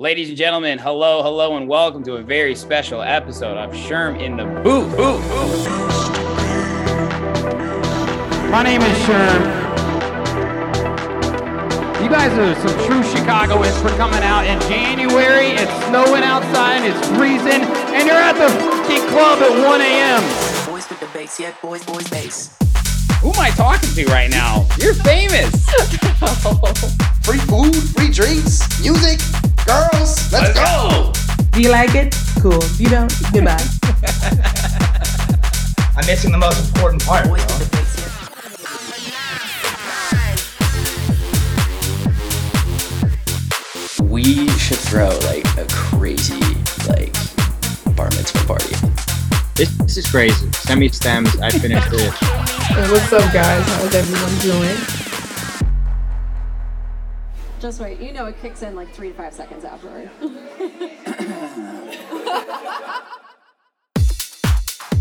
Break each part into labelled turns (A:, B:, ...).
A: Ladies and gentlemen, hello, hello, and welcome to a very special episode of Sherm in the Booth. Booth, booth. My name is Sherm. You guys are some true Chicagoans for coming out in January. It's snowing outside, it's freezing, and you're at the fucking club at 1 a.m.
B: Boys with the bass, yeah, boys, boys, bass.
A: Who am I talking to right now? You're famous.
C: Free food, free drinks, music, girls. Let's, go.
D: Do you like it? Cool. If You don't? Goodbye.
C: I'm missing the most important part. Bro.
B: with the bass, yeah.
E: we should throw like a crazy like bar mitzvah party.
F: This, this is crazy. Semi stems. I finished it.
D: Hey, what's up, guys? How's everyone doing?
G: Just wait. You know it kicks in like three to five seconds afterward.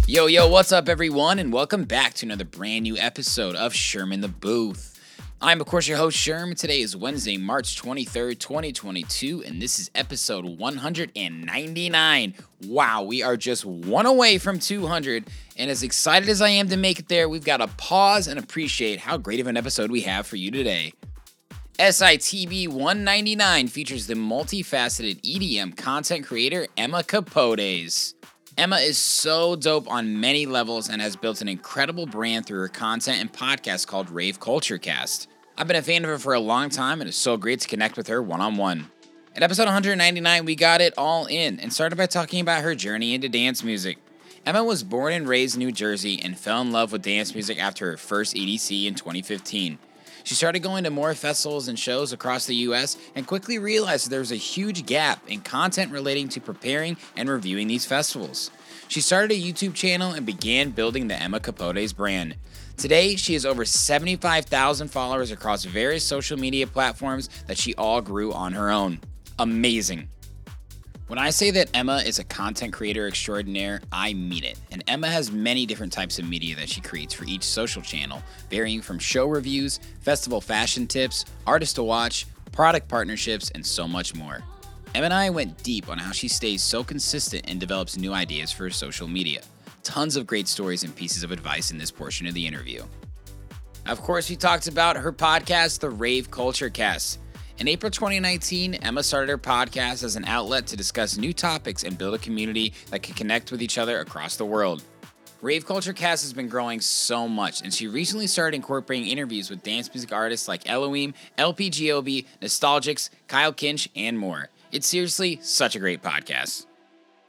A: Yo, yo, what's up, everyone, and welcome back to another brand new episode of Sherm in the Booth. I'm, of course, your host, Sherm. Today is Wednesday, March 23rd, 2022, and this is episode 199. Wow, we are just one away from 200, and as excited as I am to make it there, we've got to pause and appreciate how great of an episode we have for you today. SITB 199 features the multifaceted EDM content creator Emma Kapotes. Emma is so dope on many levels and has built an incredible brand through her content and podcast called Rave Culture Cast. I've been a fan of her for a long time and it's so great to connect with her one on one. At episode 199, we got it all in and started by talking about her journey into dance music. Emma was born and raised in New Jersey and fell in love with dance music after her first EDC in 2015. She started going to more festivals and shows across the US and quickly realized there was a huge gap in content relating to preparing and reviewing these festivals. She started a YouTube channel and began building the Emma Kapotes brand. Today, she has over 75,000 followers across various social media platforms that she all grew on her own. Amazing. When I say that Emma is a content creator extraordinaire, I mean it. And Emma has many different types of media that she creates for each social channel, varying from show reviews, festival fashion tips, artists to watch, product partnerships, and so much more. Emma and I went deep on how she stays so consistent and develops new ideas for social media. Tons of great stories and pieces of advice in this portion of the interview. Of course, we talked about her podcast, The Rave Culture Cast. In April 2019, Emma started her podcast as an outlet to discuss new topics and build a community that can connect with each other across the world. Rave Culture Cast has been growing so much, and she recently started incorporating interviews with dance music artists like Elohim, LPGOB, Nostalgix, Kyle Kinch, and more. It's seriously such a great podcast.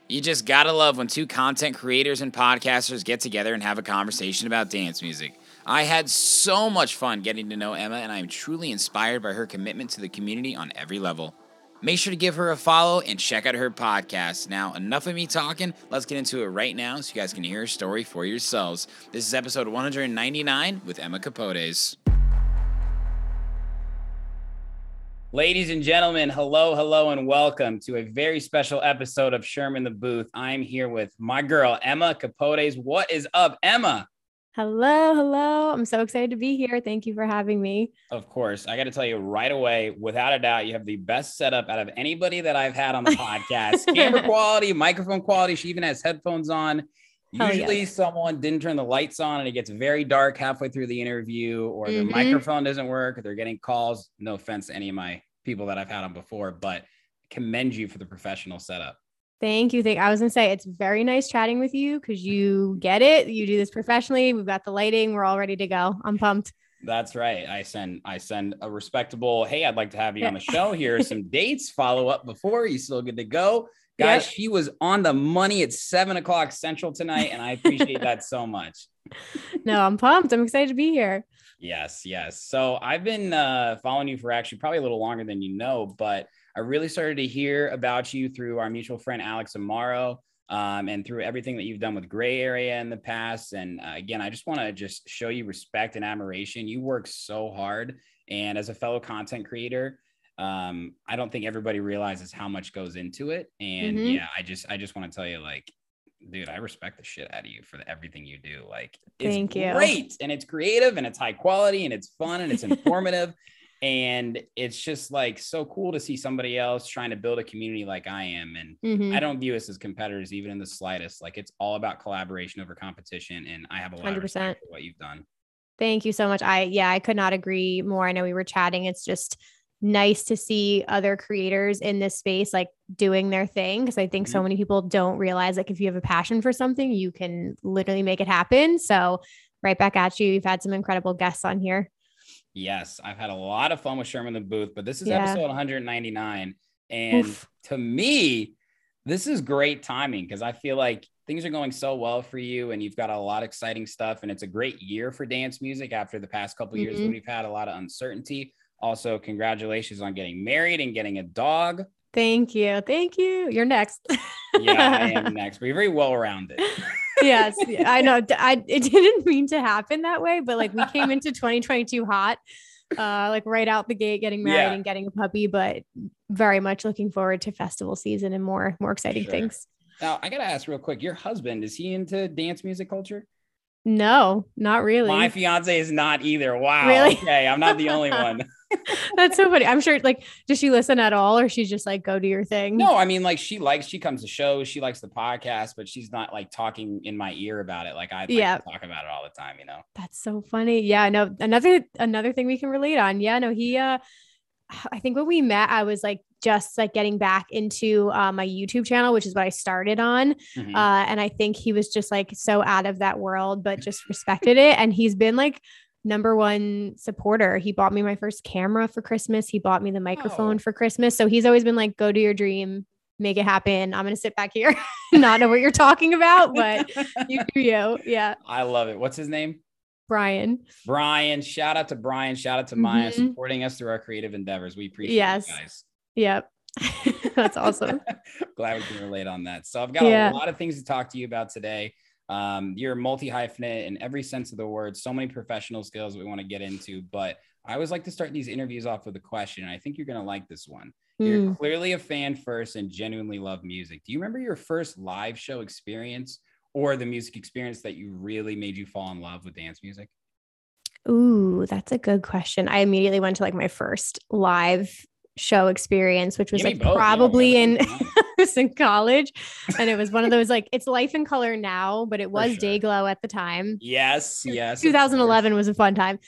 A: You just gotta love when two content creators and podcasters get together and have a conversation about dance music. I had so much fun getting to know Emma, and I am truly inspired by her commitment to the community on every level. Make sure to give her a follow and check out her podcast. Now, enough of me talking. Let's get into it right now so you guys can hear her story for yourselves. This is episode 199 with Emma Kapotes. Ladies and gentlemen, hello, hello, and welcome to a very special episode of Sherm in the Booth. I'm here with my girl, Emma Kapotes. What is up, Emma?
H: Hello, hello. I'm so excited to be here. Thank you for having me.
A: Of course, I got to tell you right away, without a doubt, you have the best setup out of anybody that I've had on the podcast. Camera quality, microphone quality. She even has headphones on. Usually,
H: yes.
A: someone didn't turn the lights on and it gets very dark halfway through the interview, or the
H: Mhm.
A: microphone doesn't work, or they're getting calls. No offense to any of my people that I've had on before, but commend you for the professional setup.
H: Thank you. Thank I was gonna say it's very nice chatting with you because you get it. You do this professionally. We've got the lighting. We're all ready to go. I'm pumped.
A: That's right. I send I send a respectable, hey, I'd like to have you on the show. Here are some dates. Follow up before. You still good to go. Guys,
H: Yep.
A: she was on the money at seven o'clock central tonight, and I appreciate that so much.
H: No, I'm pumped. I'm excited to be here.
A: Yes, yes. So I've been uh, following you for actually probably a little longer than you know, but I really started to hear about you through our mutual friend Alex Amaro. Um, and through everything that you've done with Gray Area in the past. And uh, again, I just want to just show you respect and admiration. You work so hard, and as a fellow content creator, um, I don't think everybody realizes how much goes into it. And
H: Mhm.
A: yeah, I just I just want to tell you, like, dude, I respect the shit out of you for the, everything you do. Like, it's
H: Thank you.
A: great and it's creative and it's high quality and it's fun and it's informative. And it's just like so cool to see somebody else trying to build a community like I am. And
H: Mhm.
A: I don't view us as competitors even in the slightest. Like it's all about collaboration over competition. And I have a lot of
H: 100%.
A: respect for what you've done.
H: Thank you so much. I yeah, I could not agree more. I know we were chatting. It's just nice to see other creators in this space like doing their thing because I think so many people don't realize like if you have a passion for something, you can literally make it happen. So, right back at you. You've had some incredible guests on here.
A: Yes, I've had a lot of fun with Sherm in the Booth, but this is
H: Yeah.
A: episode 199. And
H: Oof.
A: to me, this is great timing because I feel like things are going so well for you and you've got a lot of exciting stuff. And it's a great year for dance music after the past couple years when
H: Mhm.
A: we've had a lot of uncertainty. Also, congratulations on getting married and getting a dog.
H: Thank you. Thank you. You're next.
A: Yeah, I am next, you're very well rounded.
H: yes, I know. I it didn't mean to happen that way, but like we came into 2022 hot, uh, like right out the gate, getting married
A: Yeah.
H: and getting a puppy. But very much looking forward to festival season and more more exciting
A: Sure.
H: things.
A: Now, I got to ask real quick your husband, is he into dance music culture?
H: No, not really.
A: My fiance is not either. Wow.
H: Really?
A: Okay. I'm not the only one.
H: That's so funny. I'm sure. Like, does she listen at all, or she's just like, go do your thing?
A: No, I mean, like she likes, she comes to shows, she likes the podcast, but she's not like talking in my ear about it. Like I like
H: Yeah.
A: talk about it all the time, you know?
H: That's so funny. Yeah, no, another another thing we can relate on. Yeah, no, he uh I think when we met, I was like just like getting back into uh, my YouTube channel, which is what I started on.
A: Mhm.
H: Uh, and I think he was just like so out of that world, but just respected it. And he's been like number one supporter. He bought me my first camera for Christmas. He bought me the microphone
A: Oh.
H: for Christmas. So he's always been like, go to your dream, make it happen. I'm gonna sit back here, not know what you're talking about, but you do you. Yeah.
A: I love it. What's his name?
H: Brian.
A: Brian. Shout out to Brian. Shout out to Maya
H: Mhm.
A: supporting us through our creative endeavors. We appreciate
H: Yes.
A: you guys.
H: Yep. That's awesome.
A: Glad we can relate on that. So I've got
H: Yeah.
A: a lot of things to talk to you about today. Um, you're multi hyphenate in every sense of the word. So many professional skills we want to get into, but I always like to start these interviews off with a question. And I think you're going to like this one. You're
H: Mm.
A: clearly a fan first and genuinely love music. Do you remember your first live show experience or the music experience that you really made you fall in love with dance music?
H: Ooh, that's a good question. I immediately went to like my first live show experience, which was
A: Give
H: like
A: both, yeah,
H: probably in
A: whatever comes to mind.
H: I was in college, and it was one of those like it's Life in Color now, but it was
A: sure.
H: Dayglow at the time.
A: Yes, yes.
H: 2011 was a fun time.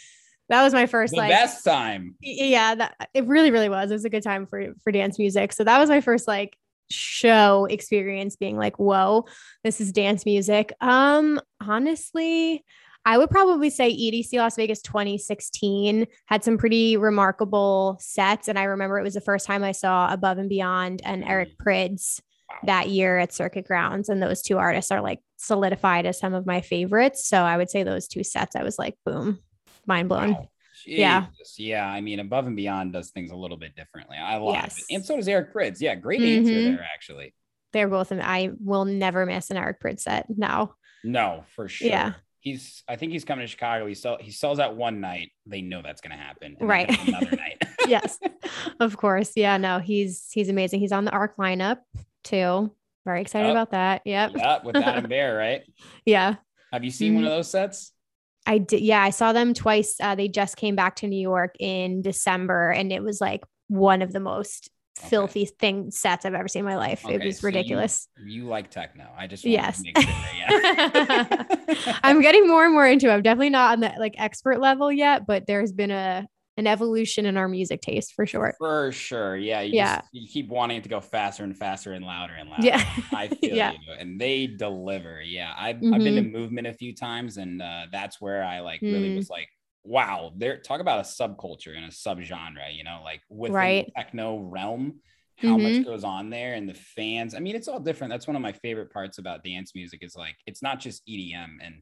H: That was my first
A: The
H: like
A: best time.
H: yeah, that it really really was. It was a good time for for dance music. So that was my first like show experience being like, "Whoa, this is dance music." Um honestly, I would probably say EDC Las Vegas 2016 had some pretty remarkable sets and I remember it was the first time I saw Above and Beyond and Eric Prydz
A: Wow.
H: that year at Circuit Grounds and those two artists are like solidified as some of my favorites. So I would say those two sets I was like, boom, mind blown.
A: Wow.
H: Yeah.
A: Yeah. I mean, Above and Beyond does things a little bit differently. I love
H: Yes.
A: it. And so does Eric Prydz. Yeah. Great answer
H: Mhm.
A: there, actually.
H: They're both I will never miss an Eric Prydz set now.
A: No, for sure.
H: Yeah.
A: He's, I think he's coming to Chicago. He sell, he sells out one night. They know that's going to happen.
H: Right.
A: Another night.
H: yes. Of course. Yeah, no, he's he's amazing. He's on the ARC lineup too. Very excited
A: Yep.
H: about that. Yep.
A: yeah. With Adam Beyer, right?
H: Yeah.
A: Have you seen one of those sets?
H: I did. Yeah, I saw them twice. Uh, they just came back to New York in December, and it was like one of the most
A: Okay.
H: filthy thing sets I've ever seen in my life. it
A: Okay,
H: was
A: so you-
H: ridiculous.
A: You, like techno. I just
H: Yes.
A: sure. Yeah.
H: I'm getting more and more into it. I'm definitely not on the like expert level yet, but there's been a an evolution in our music taste for sure.
A: For sure. Yeah. You
H: Yeah.
A: Just, you keep wanting it to go faster and faster and louder and louder.
H: Yeah.
A: I feel
H: Yeah.
A: you. And they deliver. Yeah. I've, I've been to
H: Mhm.
A: movement a few times and uh, that's where I like really
H: Mm.
A: was like, wow, there talk about a subculture and a subgenre, you know, like within
H: Right.
A: the techno realm, how much
H: Mhm.
A: goes on there and the fans. I mean, it's all different. That's one of my favorite parts about dance music is like, it's not just EDM and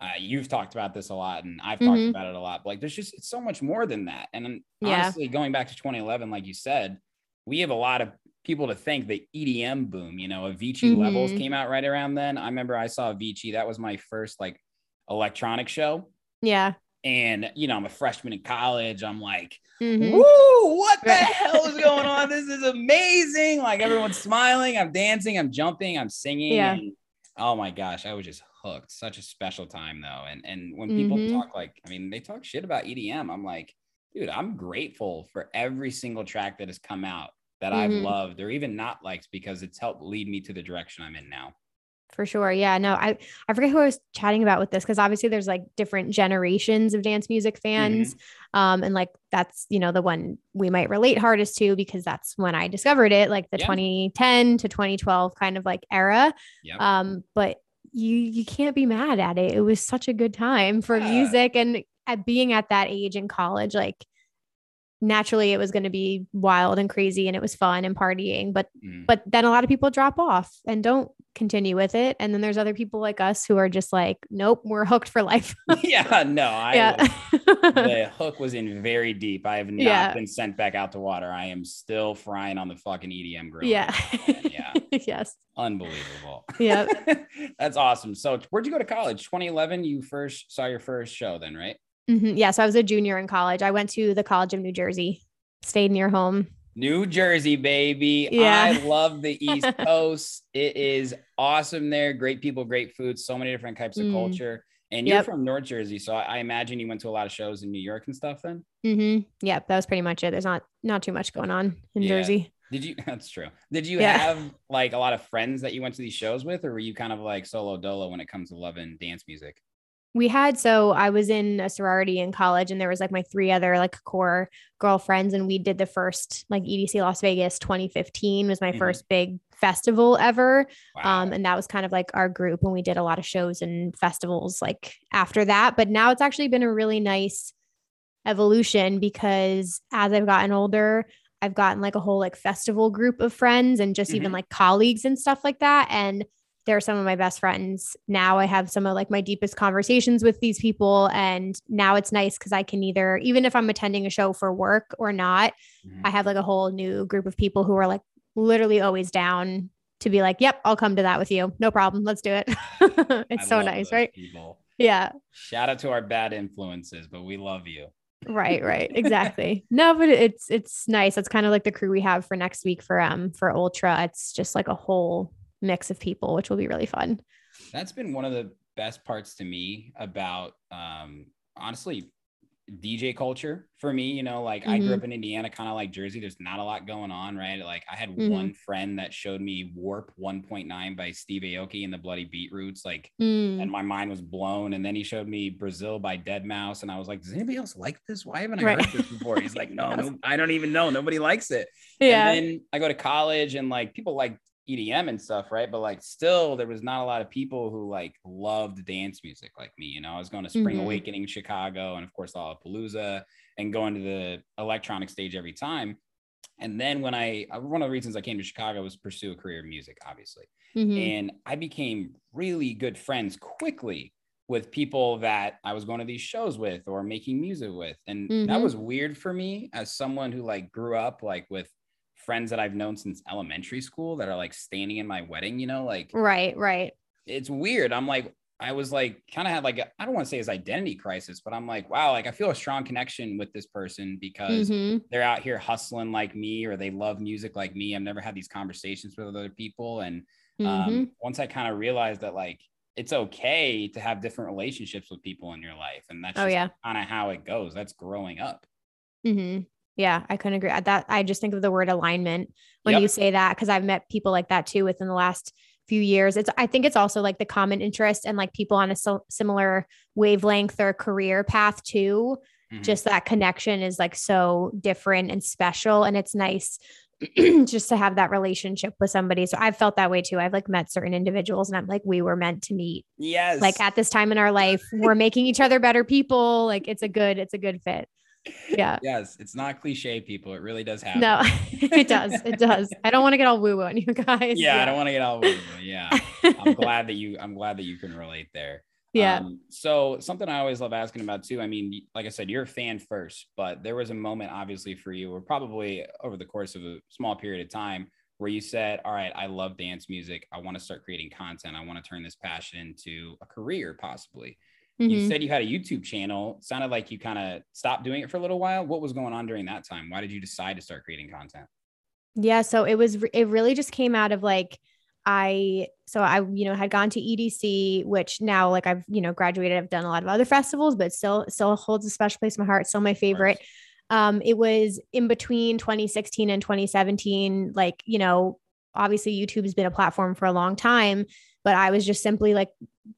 A: uh, you've talked about this a lot and I've talked
H: Mhm.
A: about it a lot, but like there's just, it's so much more than that. And
H: Yeah.
A: honestly, going back to 2011, like you said, we have a lot of people to thank the EDM boom. You know, Avicii Levels
H: Mhm.
A: came out right around then. I remember I saw Avicii. That was my first like electronic show.
H: Yeah.
A: And, you know, I'm a freshman in college. I'm like,
H: Mhm.
A: woo, what the hell is going on? This is amazing. Like everyone's smiling. I'm dancing. I'm jumping. I'm singing.
H: Yeah.
A: And, oh my gosh, I was just hooked. Such a special time though. And and when people
H: Mhm.
A: talk like, I mean, they talk shit about EDM. I'm like, dude, I'm grateful for every single track that has come out that I've
H: Mhm.
A: loved or even not liked because it's helped lead me to the direction I'm in now.
H: For sure. Yeah. No, I, I forget who I was chatting about with this because obviously there's like different generations of dance music fans. Um, and like that's, you know, the one we might relate hardest to because that's when I discovered it, like the
A: Yeah.
H: 2010 to 2012 kind of like era.
A: Yep.
H: Um, but you you can't be mad at it. It was such a good time for
A: Yeah.
H: music and at being at that age in college, like naturally it was going to be wild and crazy and it was fun and partying but
A: Mm.
H: but then a lot of people drop off and don't continue with it and then there's other people like us who are just like nope we're hooked for life
A: yeah, no, I
H: yeah
A: was- the hook was in very deep. I have not
H: Yeah.
A: been sent back out to water. I am still frying on the fucking EDM grill.
H: yeah
A: Yeah.
H: yes
A: Unbelievable.
H: Yeah.
A: That's awesome. So where'd you go to college? 2011, you first saw your first show then, right?
H: Mhm. yeah so i was a junior in college i went to the college of new jersey stayed near home
A: New Jersey, baby.
H: Yeah.
A: I love the East Coast. It is awesome there. Great people, great food, so many different types of
H: Mm.
A: culture. And you're
H: Yep.
A: from North Jersey, so I imagine you went to a lot of shows in New York and stuff. Then
H: hmm yeah that was pretty much it there's not not too much going on in
A: Yeah.
H: jersey
A: did you? That's true. Did you
H: Yeah.
A: have like a lot of friends that you went to these shows with, or were you kind of like solo dolo when it comes to loving dance music?
H: We had so i was in a sorority in college and there was like my three other like core girlfriends and we did the first like edc las vegas 2015 was my
A: Mhm.
H: first big festival ever
A: Wow.
H: um and that was kind of like our group when we did a lot of shows and festivals like after that but now it's actually been a really nice evolution because as i've gotten older i've gotten like a whole like festival group of friends and just even
A: Mhm.
H: like colleagues and stuff like that and they're some of my best friends. Now i have some of like my deepest conversations with these people and now it's nice because i can either even if i'm attending a show for work or not
A: Mhm.
H: i have like a whole new group of people who are like literally always down to be like yep i'll come to that with you. No problem. Let's do it. It's
A: I
H: so nice right?
A: People.
H: yeah.
A: Shout out to our bad influences, but we love you.
H: right right. Exactly. No but it's it's nice. It's kind of like the crew we have for next week for um for ultra. It's just like a whole mix of people which will be really fun
A: That's been one of the best parts to me about um honestly DJ culture for me, you know, like I grew
H: Mhm.
A: up in Indiana, kind of like Jersey. There's not a lot going on, right? Like I had
H: Mhm.
A: one friend that showed me Warp 1.9 by Steve Aoki and the Bloody Beetroots, like,
H: Mm.
A: and my mind was blown. And then he showed me Brazil by deadmau5, and I was like, "Does anybody else like this? Why haven't I
H: Right.
A: heard this before?" He's like, "No, no, I don't even know. Nobody likes it."
H: yeah
A: And then I go to college and like people like EDM and stuff, right? But like still there was not a lot of people who like loved dance music like me. You know, I was going to Spring
H: Mhm.
A: Awakening Chicago and of course Lollapalooza and going to the electronic stage every time. And then when I uh, one of the reasons I came to Chicago was pursue a career in music, obviously.
H: Mhm.
A: And I became really good friends quickly with people that I was going to these shows with or making music with. And that
H: Mhm.
A: was weird for me as someone who like grew up like with friends that I've known since elementary school that are like standing in my wedding, you know, like
H: right right
A: it's weird. I'm like, I was like, kind of had like, I don't want to say his identity crisis, but I'm like, wow, like I feel a strong connection with this person because
H: Mhm.
A: they're out here hustling like me or they love music like me. I've never had these conversations with other people. And um, once I kind of realized that like it's okay to have different relationships with people in your life, and that's
H: Oh,
A: just
H: yeah.
A: kind of how it goes. That's growing up.
H: hmm Yeah, I couldn't agree. That I just think of the word alignment when
A: Yep.
H: you say that because I've met people like that too within the last few years. It's I think it's also like the common interest and like people on a sil- similar wavelength or career path too.
A: Mhm.
H: Just that connection is like so different and special, and it's nice just to have that relationship with somebody. So I've felt that way too. I've like met certain individuals, and I'm like, we were meant to meet.
A: yes,
H: Like at this time in our life, we're making each other better people. Like it's a good, it's a good fit. Yeah.
A: yes, it's not cliche, people. It really does happen.
H: No, it does. It does. I don't want to get all woo woo on you guys.
A: yeah, I don't want to get all woo woo. yeah, I'm glad that you. I'm glad that you can relate there.
H: yeah.
A: Um, so something I always love asking about too. I mean, like I said, you're a fan first, but there was a moment, obviously, for you, or probably over the course of a small period of time, where you said, "All right, I love dance music. I want to start creating content. I want to turn this passion into a career, possibly." You
H: Mhm.
A: said you had a YouTube channel. It Sounded like you kind of stopped doing it for a little while. What was going on during that time? Why did you decide to start creating content?
H: Yeah. So it was, it really just came out of like, I, so I, you know, had gone to EDC, which now like I've, you know, graduated, I've done a lot of other festivals, but still, still holds a special place in my heart. Still my favorite. Um, it was in between 2016 and 2017. Like, you know, obviously YouTube's been a platform for a long time, but I was just simply like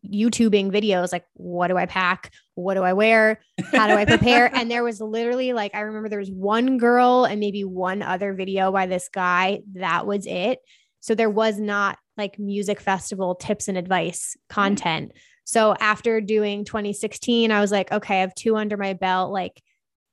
H: YouTubing videos like, what do I pack? What do I wear? How do I prepare? and there was literally like, I remember there was one girl and maybe one other video by this guy. That was it. So there was not like music festival tips and advice content. So after doing 2016, I was like, okay, I have two under my belt. Like,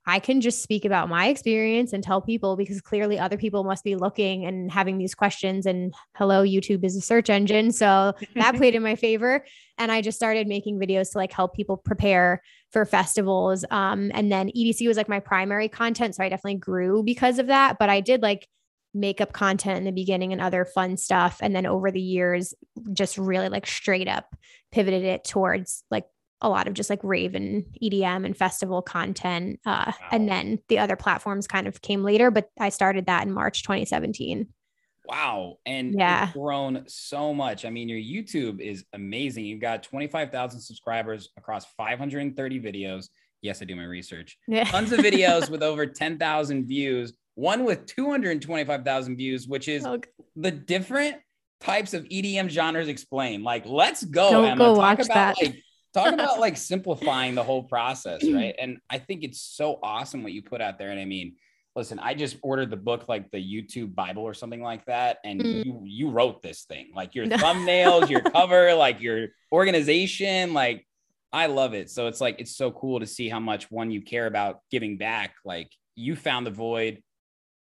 H: I can just speak about my experience and tell people because clearly other people must be looking and having these questions. And hello, YouTube is a search engine. So that played in my favor. And I just started making videos to like help people prepare for festivals. Um, and then EDC was like my primary content. So I definitely grew because of that. But I did like makeup content in the beginning and other fun stuff. And then over the years, just really like straight up pivoted it towards like a lot of just like rave and EDM and festival content. Uh, And then the other platforms kind of came later, but I started that in March 2017.
A: Wow. And
H: Yeah.
A: grown so much. I mean, your YouTube is amazing. You've got 25,000 subscribers across 530 videos. Yes, I do my research.
H: Yeah.
A: Tons of videos with over 10,000 views, one with 225,000 views, which is
H: Oh,
A: the different types of EDM genres explained. Like, let's go,
H: Don't
A: Emma.
H: go
A: talk
H: watch
A: about
H: that.
A: like talk about like simplifying the whole process, right? And I think it's so awesome what you put out there. And I mean, listen, I just ordered the book like the YouTube Bible or something like that, and
H: Mm.
A: you you wrote this thing, like your thumbnails, your cover, like your organization, like. I love it. So it's like it's so cool to see how much one you care about giving back. Like you found the void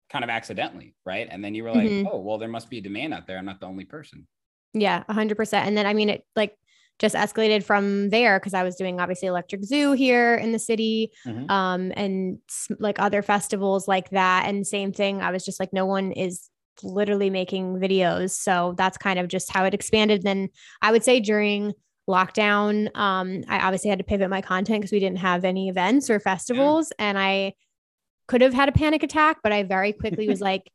A: kind of accidentally, right? And then you were like,
H: Mhm.
A: oh, well, there must be a demand out there. I'm not the only person.
H: Yeah, a hundred percent. And then I mean it like just escalated from there because I was doing obviously Electric Zoo here in the city,
A: Mhm.
H: um, and like other festivals like that. And same thing, I was just like, no one is literally making videos. So that's kind of just how it expanded. Then I would say during lockdown, um, I obviously had to pivot my content because we didn't have any events or festivals, and I could have had a panic attack, but I very quickly was like,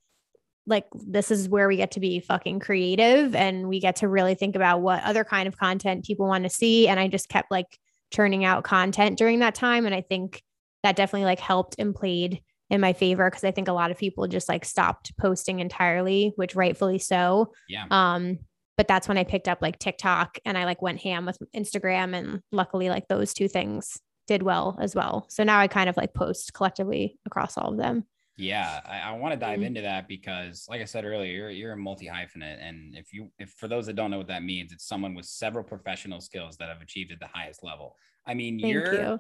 H: like this is where we get to be fucking creative and we get to really think about what other kind of content people want to see. And i just kept like churning out content during that time. And i think that definitely like helped and played in my favor because i think a lot of people just like stopped posting entirely which rightfully so.
A: Yeah.
H: um but that's when i picked up like tiktok and i like went ham with instagram and luckily like those two things did well as well. So now i kind of like post collectively across all of them
A: Yeah, I, I want to dive
H: Mhm.
A: into that because, like I said earlier, you're you're a multi hyphenate, and if you, if for those that don't know what that means, it's someone with several professional skills that have achieved at the highest level. I mean,
H: thank
A: your
H: you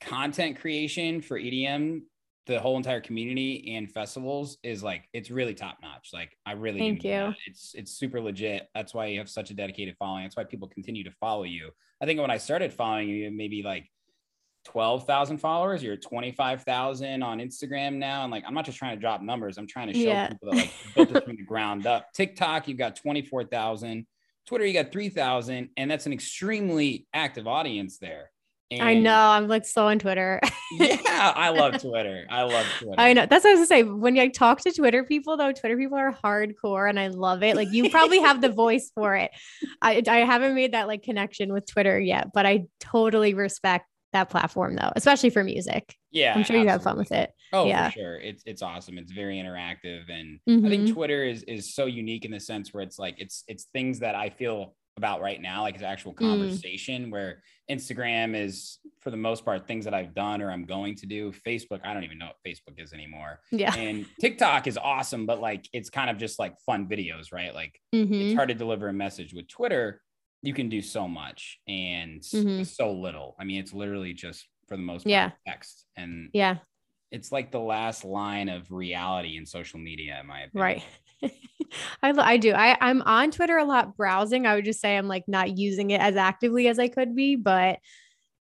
A: content creation for EDM, the whole entire community and festivals is like it's really top notch. Like I really
H: Thank you.
A: that. It's it's super legit. That's why you have such a dedicated following. That's why people continue to follow you. I think when I started following you, maybe like 12,000 followers, you're 25,000 on Instagram now. And like, I'm not just trying to drop numbers. I'm trying to show
H: Yeah.
A: people that like built this from the ground up. TikTok, you've got 24,000. Twitter, you got 3,000. And that's an extremely active audience there.
H: i know i'm like so on twitter
A: Yeah, I love Twitter. I love Twitter.
H: I know. That's what I was gonna say. When I talk to Twitter people, though, Twitter people are hardcore, and I love it. Like you probably have the voice for it. I I haven't made that like connection with Twitter yet, but I totally respect that platform though, especially for music.
A: Yeah.
H: I'm sure you have fun with it.
A: Oh,
H: Yeah.
A: for sure. It's it's awesome. It's very interactive, and I think
H: Mhm.
A: Twitter is is so unique in the sense where it's like it's it's things that I feel about right now, like it's actual
H: Mm.
A: conversation. Where Instagram is for the most part things that I've done or I'm going to do. Facebook, I don't even know what Facebook is anymore.
H: Yeah.
A: And TikTok is awesome, but like it's kind of just like fun videos, right? Like
H: Mhm.
A: it's hard to deliver a message with Twitter. You can do so much and
H: Mhm.
A: so little. I mean, it's literally just for the most part
H: Yeah.
A: text and
H: Yeah.
A: it's like the last line of reality in social media, in my opinion.
H: Right. I, I do. I, I'm on Twitter a lot browsing. I would just say I'm like not using it as actively as I could be, but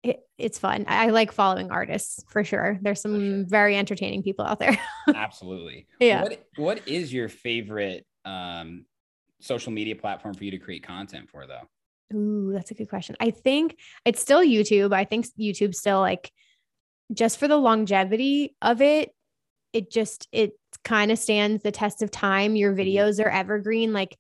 H: it, it's fun. I, I like following artists for sure. There's some very entertaining people out there.
A: Absolutely.
H: Yeah.
A: What What is your favorite um, social media platform for you to create content for, though?
H: Ooh, that's a good question. I think it's still YouTube. I think YouTube still like just for the longevity of it, it just it kind of stands the test of time. Your mm-hmm. videos are evergreen, like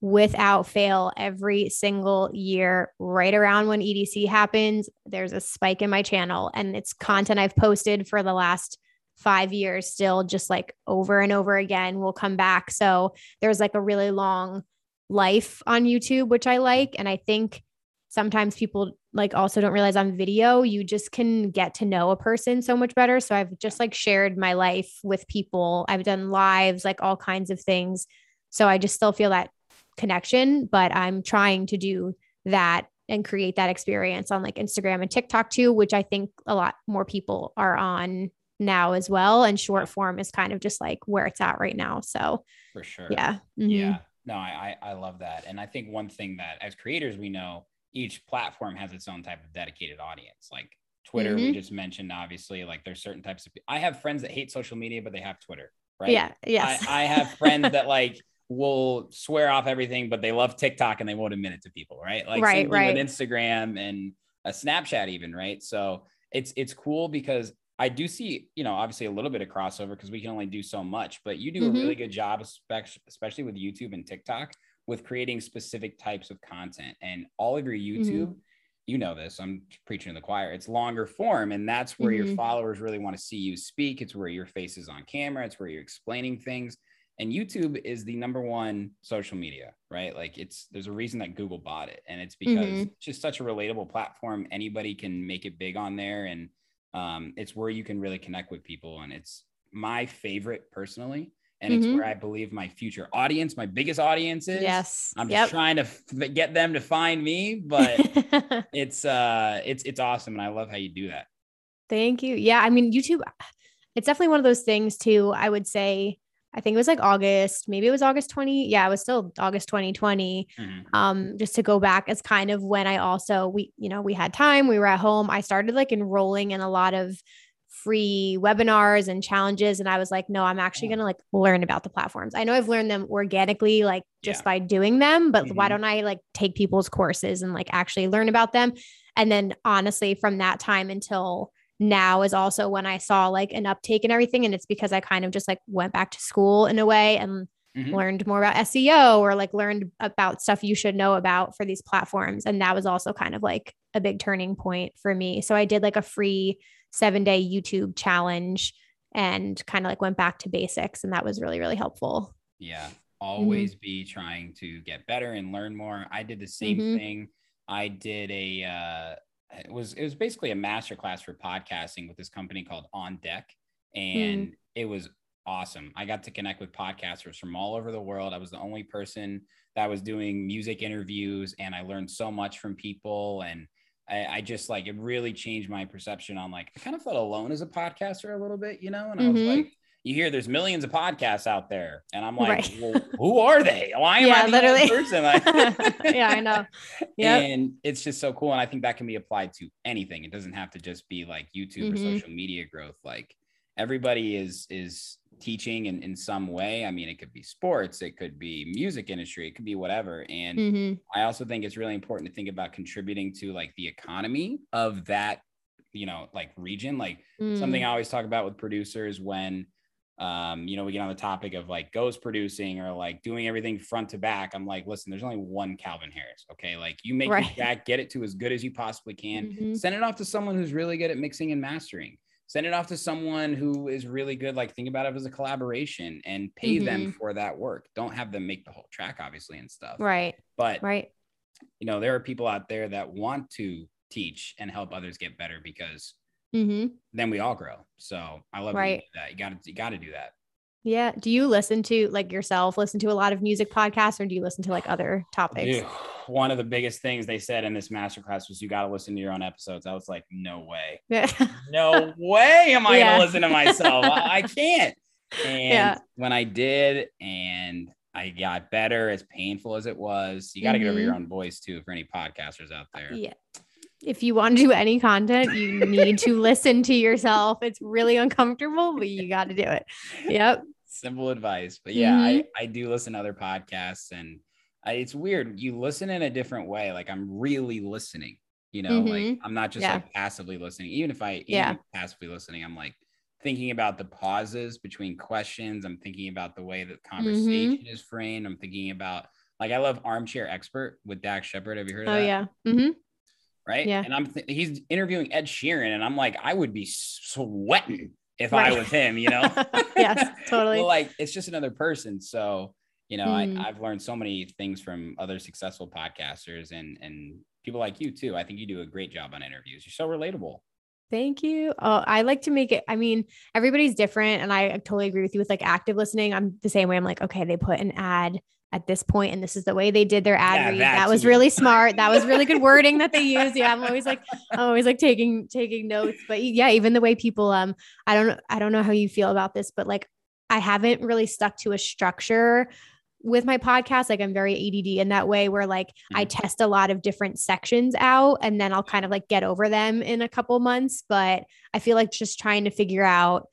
H: without fail, every single year, right around when EDC happens, there's a spike in my channel and it's content I've posted for the last five years still just like over and over again will come back. So there's like a really long life on YouTube, which I like. And I think sometimes people like also don't realize on video you just can get to know a person so much better so i've just like shared my life with people i've done lives like all kinds of things so i just still feel that connection but i'm trying to do that and create that experience on like instagram and tiktok too which i think a lot more people are on now as well and short form is kind of just like where it's at right now so
A: For sure.
H: yeah Mhm.
A: Yeah. No, I, I I love that. And I think one thing that as creators we know each platform has its own type of dedicated audience. Like Twitter, we
H: Mhm.
A: just mentioned obviously, like there's certain types of I have friends that hate social media, but they have Twitter, right?
H: yeah yes
A: I, I have friends that like will swear off everything, but they love TikTok and they won't admit it to people, right? Like
H: Right, right.
A: with Instagram and a Snapchat, even, right? So it's it's cool because I do see, you know, obviously a little bit of crossover because we can only do so much, but you do
H: Mhm.
A: a really good job, especially with YouTube and TikTok, with creating specific types of content. And all of your
H: Mm-hmm.
A: YouTube, you know this, I'm preaching to the choir. It's longer form, and that's where your
H: Mhm.
A: followers really want to see you speak. It's where your face is on camera. It's where you're explaining things. And YouTube is the number one social media, right? Like it's there's a reason that Google bought it, and it's because
H: Mhm.
A: it's just such a relatable platform. Anybody can make it big on there, and um, it's where you can really connect with people. And it's my favorite personally, and it's
H: Mhm.
A: where I believe my future audience, my biggest audience is.
H: yes
A: I'm just
H: yep
A: trying to f- get them to find me, but it's uh it's it's awesome and I love how you do that.
H: Thank you. Yeah, I mean, YouTube, it's definitely one of those things too. I would say, I think it was like August, maybe it was August 20. Yeah, it was still August 2020.
A: Mhm.
H: Um, just to go back as kind of when I also, we, you know, we had time, we were at home. I started like enrolling in a lot of free webinars and challenges. And I was like, no, I'm actually going to like learn about the platforms. I know I've learned them organically, like just
A: Yeah.
H: by doing them, but why
A: Mhm.
H: don't I like take people's courses and like actually learn about them? And then honestly, from that time until now is also when I saw like an uptake and everything. And it's because I kind of just like went back to school in a way and
A: Mhm.
H: learned more about SEO or like learned about stuff you should know about for these platforms. And that was also kind of like a big turning point for me. So I did like a free seven day YouTube challenge and kind of like went back to basics. And that was really, really helpful.
A: Yeah. Always be trying to get better and learn more. I did the same
H: Mhm.
A: thing. I did a uh it was it was basically a master class for podcasting with this company called On Deck and it was awesome. I got to connect with podcasters from all over the world. I was the only person that was doing music interviews and I learned so much from people and I, I just like it really changed my perception on like I kind of felt alone as a podcaster a little bit, you know, and I was
H: Mhm.
A: like you hear there's millions of podcasts out there and i'm like
H: Right.
A: well, who are they why am
H: Yeah,
A: i the
H: literally.
A: person
H: Yeah, I know. Yep.
A: and it's just so cool and i think that can be applied to anything it doesn't have to just be like youtube or
H: Mhm.
A: social media growth like everybody is is teaching in, in some way i mean it could be sports it could be music industry it could be whatever and
H: hmm
A: I also think it's really important to think about contributing to like the economy of that, you know, like region. Like
H: Mm.
A: something I always talk about with producers when, um, you know, we get on the topic of like ghost producing or like doing everything front to back. I'm like, listen, there's only one Calvin Harris. Okay. Like you make
H: Right.
A: track, get it to as good as you possibly can.
H: Mhm.
A: Send it off to someone who's really good at mixing and mastering. Send it off to someone who is really good. Like think about it as a collaboration and pay them for that work. Don't have them make the whole track, obviously, and stuff.
H: Right.
A: But
H: Right.
A: you know there are people out there that want to teach and help others get better because
H: hmm
A: then we all grow so i love
H: Right.
A: that you got to you got to do that
H: Yeah. Do you listen to like yourself, listen to a lot of music podcasts or do you listen to like other topics?
A: One of the biggest things they said in this masterclass was you got to listen to your own episodes i was like no way no way am i
H: Yeah.
A: gonna listen to myself I, I can't and
H: Yeah.
A: when i did and i got better as painful as it was you got to get over
H: Mhm.
A: your own voice too for any podcasters out there
H: Yeah. If you want to do any content, you need to listen to yourself. It's really uncomfortable, but you got to do it. Yep.
A: simple advice but yeah
H: Mhm.
A: I, I do listen to other podcasts and I, it's weird you listen in a different way like i'm really listening you know like
H: Mhm.
A: i'm not just
H: Yeah.
A: like passively listening even if i even
H: Yeah.
A: passively listening i'm like thinking about the pauses between questions i'm thinking about the way that
H: Mm-hmm.
A: conversation is framed i'm thinking about like i love armchair expert with dax shepard have you heard of
H: Oh
A: that
H: yeah. hmm
A: right
H: Yeah.
A: and i'm th- he's interviewing ed sheeran and i'm like i would be sweating if I was him, you know?
H: Yes, totally.
A: well, like it's just another person. So, you know,
H: Mm.
A: I, I've learned so many things from other successful podcasters and and people like you too. I think you do a great job on interviews. You're so relatable.
H: Thank you. Oh, I like to make it. I mean, everybody's different, and I totally agree with you with like active listening. I'm the same way. I'm like, okay, they put an ad at this point, and this is the way they did their ad
A: Yeah,
H: read.
A: that
H: was really smart. That was really good wording that they used. Yeah, I'm always like, I'm always like taking taking notes. But yeah, even the way people, um, I don't I don't know how you feel about this, but like, I haven't really stuck to a structure with my podcast like i'm very add in that way where like i test a lot of different sections out and then i'll kind of like get over them in a couple months but i feel like just trying to figure out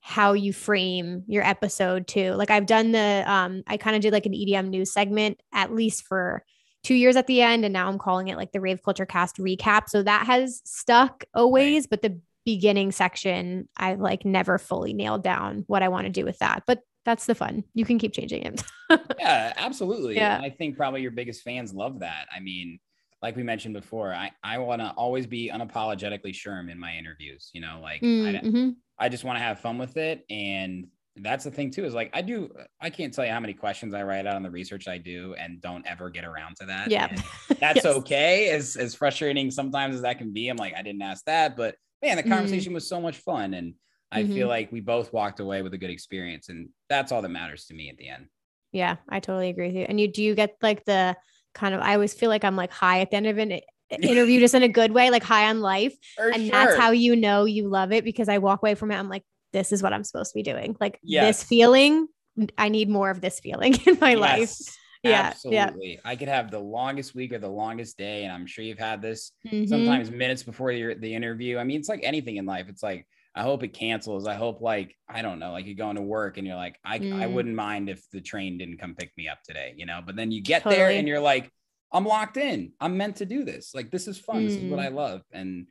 H: how you frame your episode too. Like i've done the um i kind of did like an edm news segment at least for two years at the end and now i'm calling it like the rave culture cast recap. So that has stuck always but the beginning section i've like never fully nailed down what i want to do with that. But that's the fun you can keep changing it
A: Yeah, absolutely.
H: Yeah.
A: I think probably your biggest fans love that. I mean, like we mentioned before, I, I want to always be unapologetically Sherm in my interviews, you know, like I,
H: Mhm.
A: I just want to have fun with it. And that's the thing too, is like, I do, I can't tell you how many questions I write out on the research I do and don't ever get around to that.
H: Yeah.
A: And that's
H: Yes.
A: okay. As, as frustrating sometimes as that can be. I'm like, I didn't ask that, but man, the
H: Mhm.
A: conversation was so much fun. And I feel
H: Mhm.
A: like we both walked away with a good experience and that's all that matters to me at the end.
H: Yeah, I totally agree with you. And you do you get like the kind of I always feel like I'm like high at the end of an interview, just in a good way, like high on life.
A: For
H: and that's how you know you love it because I walk away from it. I'm like, this is what I'm supposed to be doing. Like
A: Yes.
H: this feeling, I need more of this feeling in my life.
A: Yes,
H: Yeah, yeah.
A: absolutely. I could have the longest week or the longest day, and I'm sure you've had this
H: Mhm.
A: sometimes minutes before the, the interview. I mean, it's like anything in life. It's like I hope it cancels. I hope like I don't know, like you're going to work and you're like I I
H: Mm.
A: wouldn't mind if the train didn't come pick me up today, you know. But then you get there and you're like, I'm locked in. I'm meant to do this. Like this is fun. This is what
H: Mm.
A: I love. And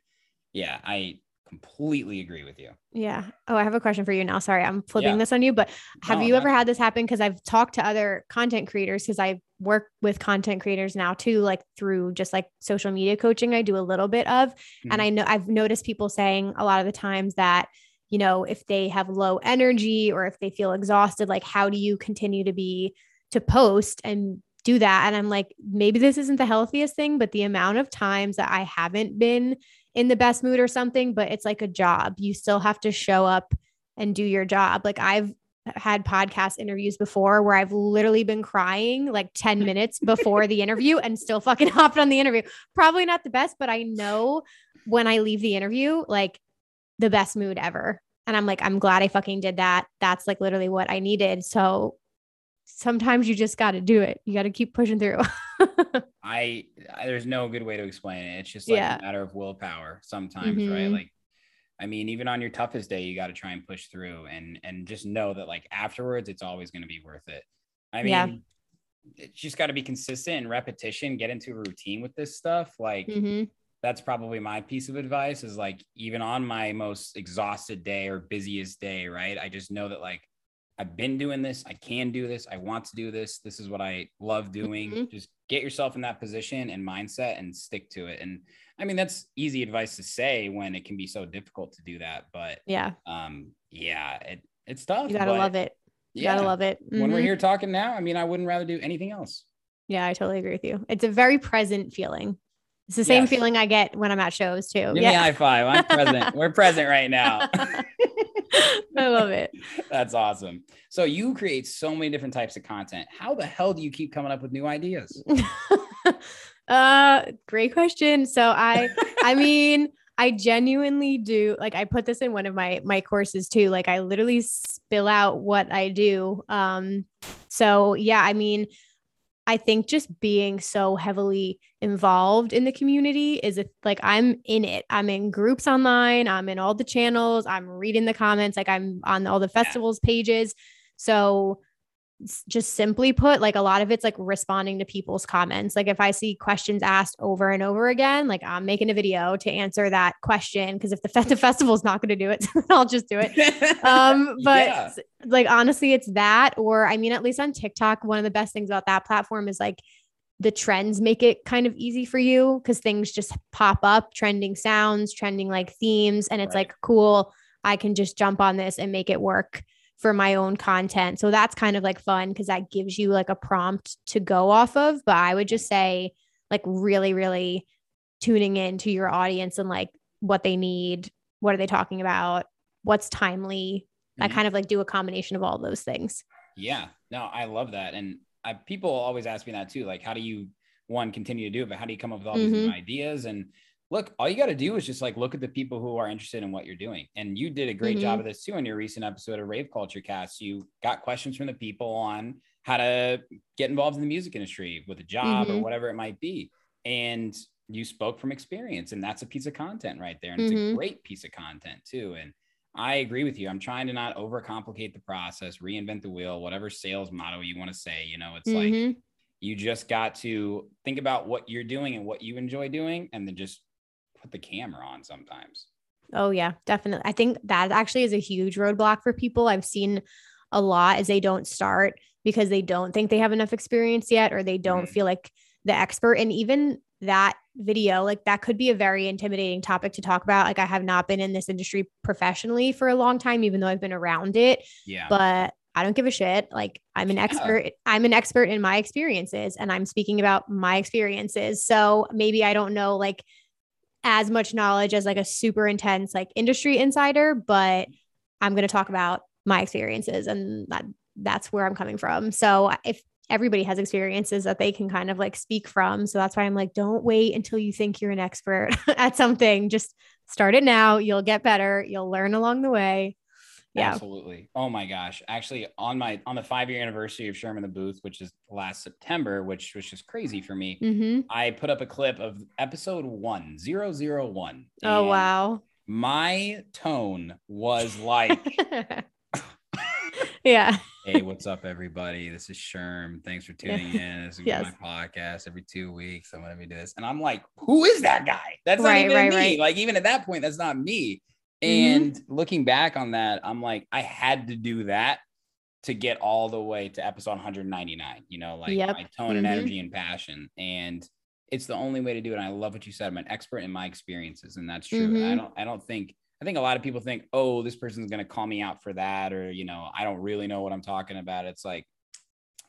A: yeah, I completely agree with you.
H: Yeah. Oh, I have a question for you now. Sorry, I'm flipping
A: Yeah.
H: this on you, but have
A: No,
H: you ever
A: not-
H: had this happen? Because I've talked to other content creators because I work with content creators now too, like through just like social media coaching. I do a little bit of,
A: Mhm.
H: and I know I've noticed people saying a lot of the times that you know if they have low energy or if they feel exhausted, like how do you continue to be to post and do that? And I'm like, maybe this isn't the healthiest thing, but the amount of times that I haven't been in the best mood or something, but it's like a job. You still have to show up and do your job. Like I've had podcast interviews before where I've literally been crying like 10 minutes before the interview and still fucking hopped on the interview. Probably not the best, but I know when I leave the interview, like the best mood ever. And I'm like, I'm glad I fucking did that. That's like literally what I needed. So sometimes you just got to do it. You got to keep pushing through.
A: I, I there's no good way to explain it. It's just like
H: Yeah.
A: a matter of willpower sometimes, right?
H: Mhm.
A: Like I mean, even on your toughest day, you got to try and push through and and just know that like afterwards it's always going to be worth it. I mean,
H: Yeah.
A: it's just got to be consistent and repetition, get into a routine with this stuff. Like
H: Mhm.
A: that's probably my piece of advice is like even on my most exhausted day or busiest day, right? I just know that like I've been doing this, I can do this, I want to do this. This is what I love doing.
H: Mhm.
A: Just get yourself in that position and mindset and stick to it. And I mean that's easy advice to say when it can be so difficult to do that, but
H: Yeah.
A: um yeah, it it's tough.
H: You got to love it. You
A: Yeah.
H: got to love it.
A: When we're
H: Mhm.
A: here talking now, I mean I wouldn't rather do anything else.
H: Yeah, I totally agree with you. It's a very present feeling. It's the same
A: Yes.
H: feeling I get when I'm at shows too.
A: Give me a high five. I'm present. We're present right now.
H: I love it.
A: That's awesome. So you create so many different types of content. How the hell do you keep coming up with new ideas?
H: uh great question. So I I mean, I genuinely do like I put this in one of my my courses too. Like I literally spill out what I do. Um so yeah, I mean, I think just being so heavily involved in the community is a, like I'm in it. I'm in groups online, I'm in all the channels, I'm reading the comments, like I'm on all the festivals pages. So just simply put, like a lot of it's like responding to people's comments. Like if I see questions asked over and over again, like I'm making a video to answer that question because if the, fe- the festival's not going to do it, I'll just do it um but
A: Yeah.
H: like honestly it's that or i mean at least on tiktok one of the best things about that platform is like the trends make it kind of easy for you because things just pop up trending sounds trending like themes and it's
A: Right.
H: like cool I can just jump on this and make it work for my own content. So that's kind of like fun because that gives you like a prompt to go off of. But I would just say, like, really, really tuning in to your audience and like what they need, what are they talking about, what's timely. I
A: Mhm.
H: kind of like do a combination of all those things.
A: Yeah, no, I love that. And I, people always ask me that too. Like, how do you, one, continue to do it, but how do you come up with all these new ideas? And look, all you got to do is just like look at the people who are interested in what you're doing. And you did a great job of this too in your recent episode of Rave Culture Cast. You got questions from the people on how to get involved in the music industry with a job or
H: Mhm.
A: whatever it might be. And you spoke from experience, and that's a piece of content right there. And it's a
H: Mhm.
A: great piece of content too. And I agree with you. I'm trying to not overcomplicate the process, reinvent the wheel, whatever sales motto you want to say. You know, it's like
H: Mhm.
A: you just got to think about what you're doing and what you enjoy doing, and then just put the camera on sometimes.
H: Oh yeah, definitely. I think that actually is a huge roadblock for people. I've seen a lot as they don't start because they don't think they have enough experience yet or they don't
A: Mhm.
H: feel like the expert and even that video like that could be a very intimidating topic to talk about. Like I have not been in this industry professionally for a long time even though I've been around it,
A: Yeah.
H: but I don't give a shit. Like I'm an expert. I'm an expert in my experiences and I'm speaking about my experiences. So maybe I don't know like as much knowledge as like a super intense like industry insider, but I'm going to talk about my experiences and that that's where I'm coming from. So if everybody has experiences that they can kind of like speak from, so that's why I'm like don't wait until you think you're an expert at something. Just start it now. You'll get better. You'll learn along the way. Yeah.
A: Absolutely. Oh my gosh. Actually, on my on the five year anniversary of Sherm in the Booth, which is last September, which was just crazy for me.
H: Mhm.
A: I put up a clip of episode one, zero zero one.
H: Oh wow.
A: My tone was like,
H: yeah.
A: hey, what's up, everybody? This is Sherm. Thanks for tuning in. This is
H: Yes.
A: my podcast every two weeks. I'm gonna be doing this. And I'm like, who is that guy? That's
H: Right,
A: not even
H: right,
A: me.
H: right.
A: Like, even at that point, that's not me.
H: Mhm.
A: And looking back on that, I'm like, I had to do that to get all the way to episode 199, you know, like
H: Yep.
A: my tone and
H: Mhm.
A: energy and passion. And it's the only way to do it. And I love what you said. I'm an expert in my experiences, and that's true. I
H: Mhm.
A: don't, I don't think, I think a lot of people think, oh, this person's gonna call me out for that, or you know, I don't really know what I'm talking about. It's like,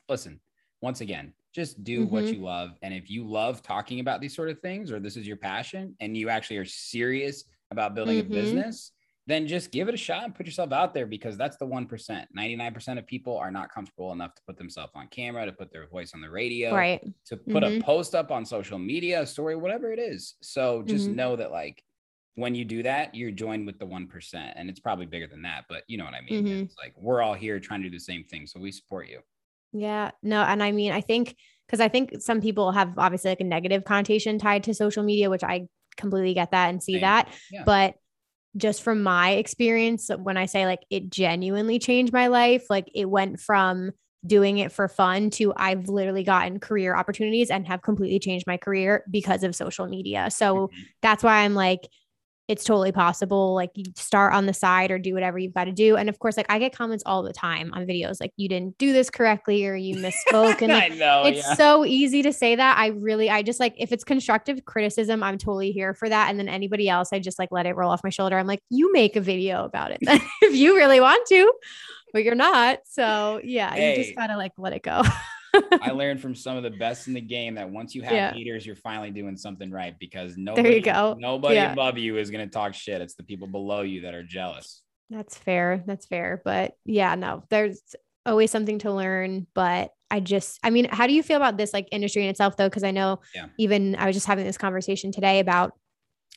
A: listen, once again, just do what
H: Mhm.
A: you love. And if you love talking about these sort of things, or this is your passion, and you actually are serious about building
H: Mhm.
A: a business, then just give it a shot and put yourself out there because that's the 1%. 99% of people are not comfortable enough to put themselves on camera, to put their voice on the radio,
H: Right.
A: to put a
H: Mhm.
A: post up on social media, a story, whatever it is. So just
H: Mhm.
A: know that, like, when you do that, you're joined with the 1%. And it's probably bigger than that, but you know what I mean?
H: Mhm.
A: It's like we're all here trying to do the same thing. So we support you.
H: Yeah, no, and I mean, I think because I think some people have obviously like a negative connotation tied to social media, which I completely get that and see
A: Same.
H: that.
A: Yeah.
H: But just from my experience, when I say like it genuinely changed my life, like it went from doing it for fun to I've literally gotten career opportunities and have completely changed my career because of social media. So
A: Mhm.
H: that's why I'm like, it's totally possible. Like you start on the side or do whatever you've got to do. And of course, like I get comments all the time on videos, like you didn't do this correctly or you misspoke. And
A: I
H: like,
A: know.
H: it's
A: yeah.
H: so easy to say that. I really, I just like, if it's constructive criticism, I'm totally here for that. And then anybody else, I just like let it roll off my shoulder. I'm like, you make a video about it if you really want to, but you're not. So yeah, you just gotta like let it go.
A: I learned from some of the best in the game that once you have
H: Yeah.
A: haters, you're finally doing something right because nobody,
H: There you go.
A: nobody
H: Yeah.
A: above you is going to talk shit. It's the people below you that are jealous.
H: That's fair. That's fair. But yeah, no, there's always something to learn. But I just, I mean, how do you feel about this like industry in itself though? Cause I know
A: Yeah.
H: even I was just having this conversation today about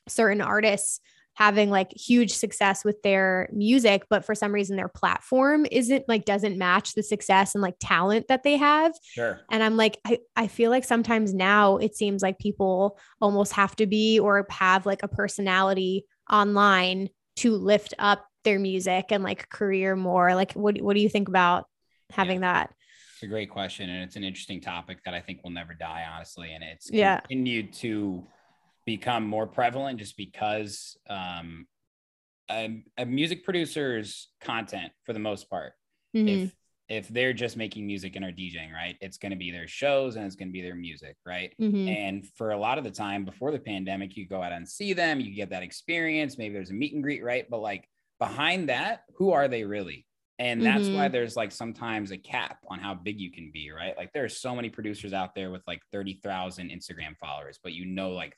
H: certain artists having like huge success with their music, but for some reason their platform isn't like doesn't match the success and like talent that they have.
A: Sure.
H: And I'm like, I, I feel like sometimes now it seems like people almost have to be or have like a personality online to lift up their music and like career more. Like, what, what do you think about having that?
A: It's a great question, and it's an interesting topic that I think will never die, honestly. And it's
H: Yeah.
A: continued to become more prevalent just because um, a, a music producer's content, for the most part,
H: Mhm.
A: if if they're just making music and are DJing, right, it's going to be their shows and it's going to be their music, right?
H: Mhm.
A: And for a lot of the time before the pandemic, you go out and see them, you get that experience. Maybe there's a meet and greet, right? But like behind that, who are they really? And that's why
H: Mhm.
A: there's like sometimes a cap on how big you can be, right? Like there are so many producers out there with like 30,000 Instagram followers, but you know, like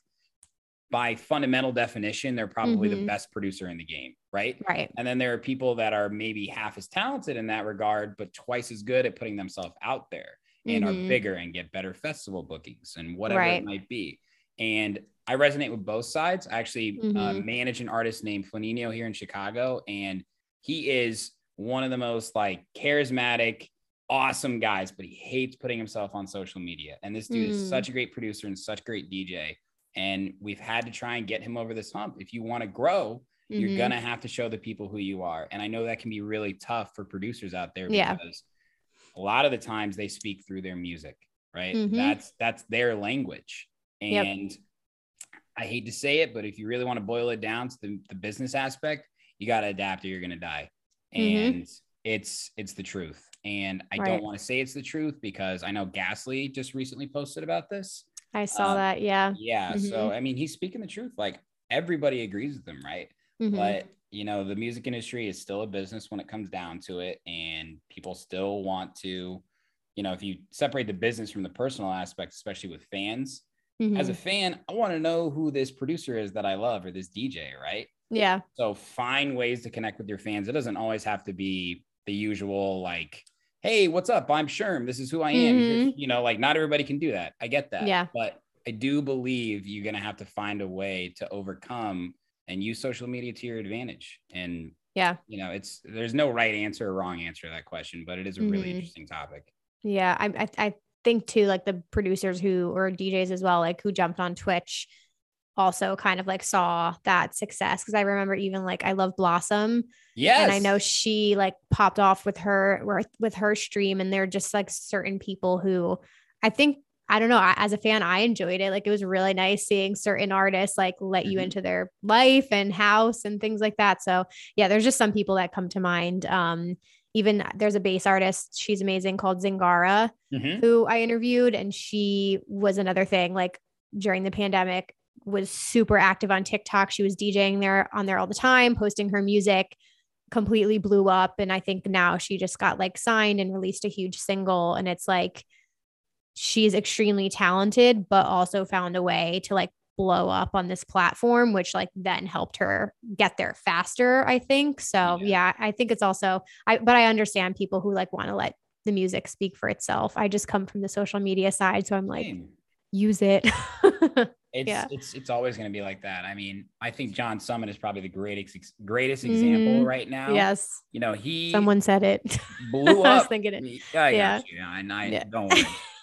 A: by fundamental definition, they're probably the
H: Mhm.
A: best producer in the game, right?
H: Right.
A: And then there are people that are maybe half as talented in that regard, but twice as good at putting themselves out there and
H: Mhm.
A: are bigger and get better festival bookings and whatever
H: Right.
A: it might be. And I resonate with both sides. I actually uh,
H: Mhm.
A: manage an artist named Flaninho here in Chicago, and he is one of the most like charismatic, awesome guys, but he hates putting himself on social media. And this dude is
H: Mm.
A: such a great producer and such a great DJ. And we've had to try and get him over this hump. If you want to grow, you're
H: Mhm.
A: gonna have to show the people who you are. And I know that can be really tough for producers out there
H: Yeah.
A: because a lot of the times they speak through their music, right?
H: Mhm.
A: That's that's their language.
H: Yep.
A: And I hate to say it, but if you really want to boil it down to the, the business aspect, you got to adapt or you're gonna die.
H: Mhm.
A: And it's it's the truth. And I
H: Right.
A: don't want to say it's the truth because I know Gasly just recently posted about this.
H: I saw
A: Um,
H: that. Yeah.
A: Yeah. So I mean, he's speaking the truth. Like everybody agrees with him, right?
H: Mhm.
A: But you know, the music industry is still a business when it comes down to it, and people still want to, you know, if you separate the business from the personal aspect, especially with fans. As a
H: Mhm.
A: fan, I want to know who this producer is that I love or this DJ, right?
H: yeah.
A: So find ways to connect with your fans. It doesn't always have to be the usual like, "Hey, what's up? I'm Sherm. This is who I am."
H: Mhm.
A: You know, like not everybody can do that. I get that.
H: Yeah.
A: But I do believe you're gonna have to find a way to overcome and use social media to your advantage. And
H: Yeah.
A: you know, it's there's no right answer or wrong answer to that question, but it is a really
H: Mhm.
A: interesting topic.
H: Yeah, I, I I think too, like the producers who or DJs as well, like who jumped on Twitch, also kind of like saw that success because I remember even like I love Blossom,
A: Yes.
H: and I know she like popped off with her with- her stream, and they're just like certain people who I think I don't know. As a fan, I enjoyed it. Like it was really nice seeing certain artists like let you
A: Mhm.
H: into their life and house and things like that. So yeah, there's just some people that come to mind. Um, even there's a bass artist, she's amazing called Zingara
A: Mhm.
H: who I interviewed, and she was another thing. Like during the pandemic, was super active on TikTok. She was DJing there on there all the time, posting her music. Completely blew up, and I think now she just got like signed and released a huge single. And it's like she's extremely talented, but also found a way to like blow up on this platform, which like then helped her get there faster. I think so.
A: Yeah.
H: Yeah, I think it's also I, but I understand people who like want to let the music speak for itself. I just come from the social media side, so I'm like,
A: Same.
H: Use it.
A: It's
H: Yeah.
A: it's it's always going to be like that. I mean, I think John Summit is probably the greatest greatest example
H: Mhm.
A: right now.
H: yes,
A: You know, he
H: someone said it.
A: blew
H: I was
A: up.
H: thinking it.
A: Yeah, I
H: Yeah.
A: got you. And I
H: Yeah.
A: don't.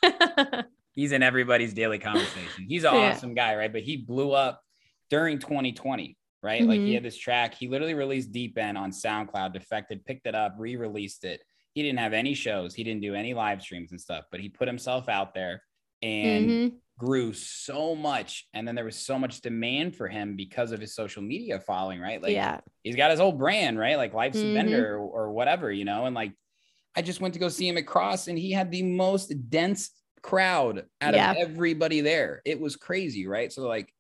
A: He's in everybody's daily conversation. He's an
H: Yeah.
A: awesome guy, right? But he blew up during 2020, right? Like he
H: Mhm.
A: had this track. He literally released Deep End on SoundCloud, Defected, picked it up, re-released it. He didn't have any shows. He didn't do any live streams and stuff, but he put himself out there and
H: Mhm.
A: grew so much. And then there was so much demand for him because of his social media following, right? Like
H: yeah,
A: he's got his whole brand, right? Like Life's a
H: Mhm.
A: Bender or, or whatever, you know. And like, I just went to go see him at CRSSD, and he had the most dense crowd out
H: Yeah.
A: of everybody there. It was crazy, right? So like,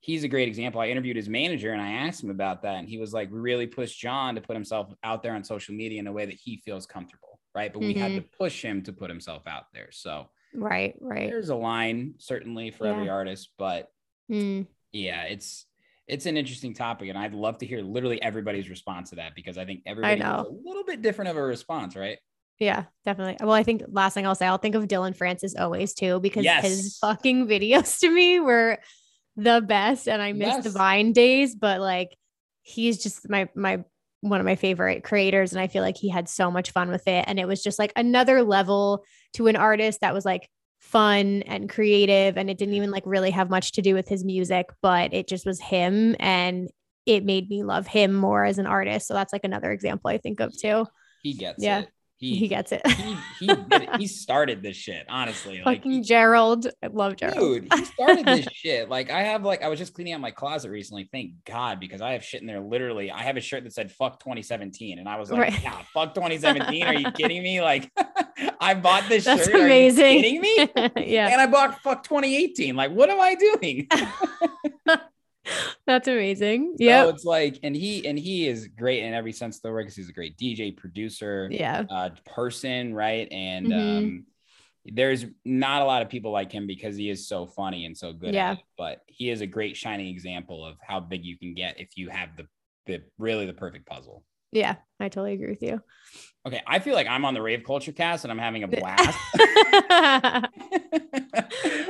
A: he's a great example. I interviewed his manager, and I asked him about that, and he was like, "We really pushed John to put himself out there on social media in a way that he feels comfortable, right? But we had
H: Mhm.
A: to push him to put himself out there. So
H: right, right.
A: there's a line certainly for every artist, but
H: Mm.
A: yeah, it's it's an interesting topic, and I'd love to hear literally everybody's response to that because I think everybody a little bit different of a response, right?
H: Yeah, definitely. Well, I think last thing I'll say, I'll think of Dillon Francis always too, because
A: Yes.
H: his fucking videos to me were the best. And I miss
A: Yes.
H: the Vine days, but like he's just my my one of my favorite creators. And I feel like he had so much fun with it. And it was just like another level to an artist that was like fun and creative. And it didn't even like really have much to do with his music, but it just was him. And it made me love him more as an artist. So that's like another example I think of too.
A: He gets
H: Yeah.
A: it.
H: He gets it.
A: he he it. he started this shit honestly like
H: Fucking
A: he-
H: Gerald. I love Gerald.
A: dude he started this shit like i have like i was just cleaning out my closet recently thank god because i have shit in there literally i have a shirt that said fuck 2017 and i was like
H: Right.
A: yeah fuck 2017 are you kidding me like i bought this
H: That's
A: shirt are you
H: amazing.
A: kidding me
H: yeah.
A: and i bought fuck 2018 like what am i doing
H: That's amazing.
A: So it's like, and he and he is great in every sense of the word because he's a great DJ, producer,
H: Yeah.
A: uh, person, right? And
H: Mhm.
A: um, there's not a lot of people like him because he is so funny and so good.
H: Yeah.
A: At it, but he is a great shining example of how big you can get if you have the the really the perfect puzzle.
H: Yeah. I totally agree with you.
A: Okay, I feel like I'm on the rave culture cast and I'm having a blast.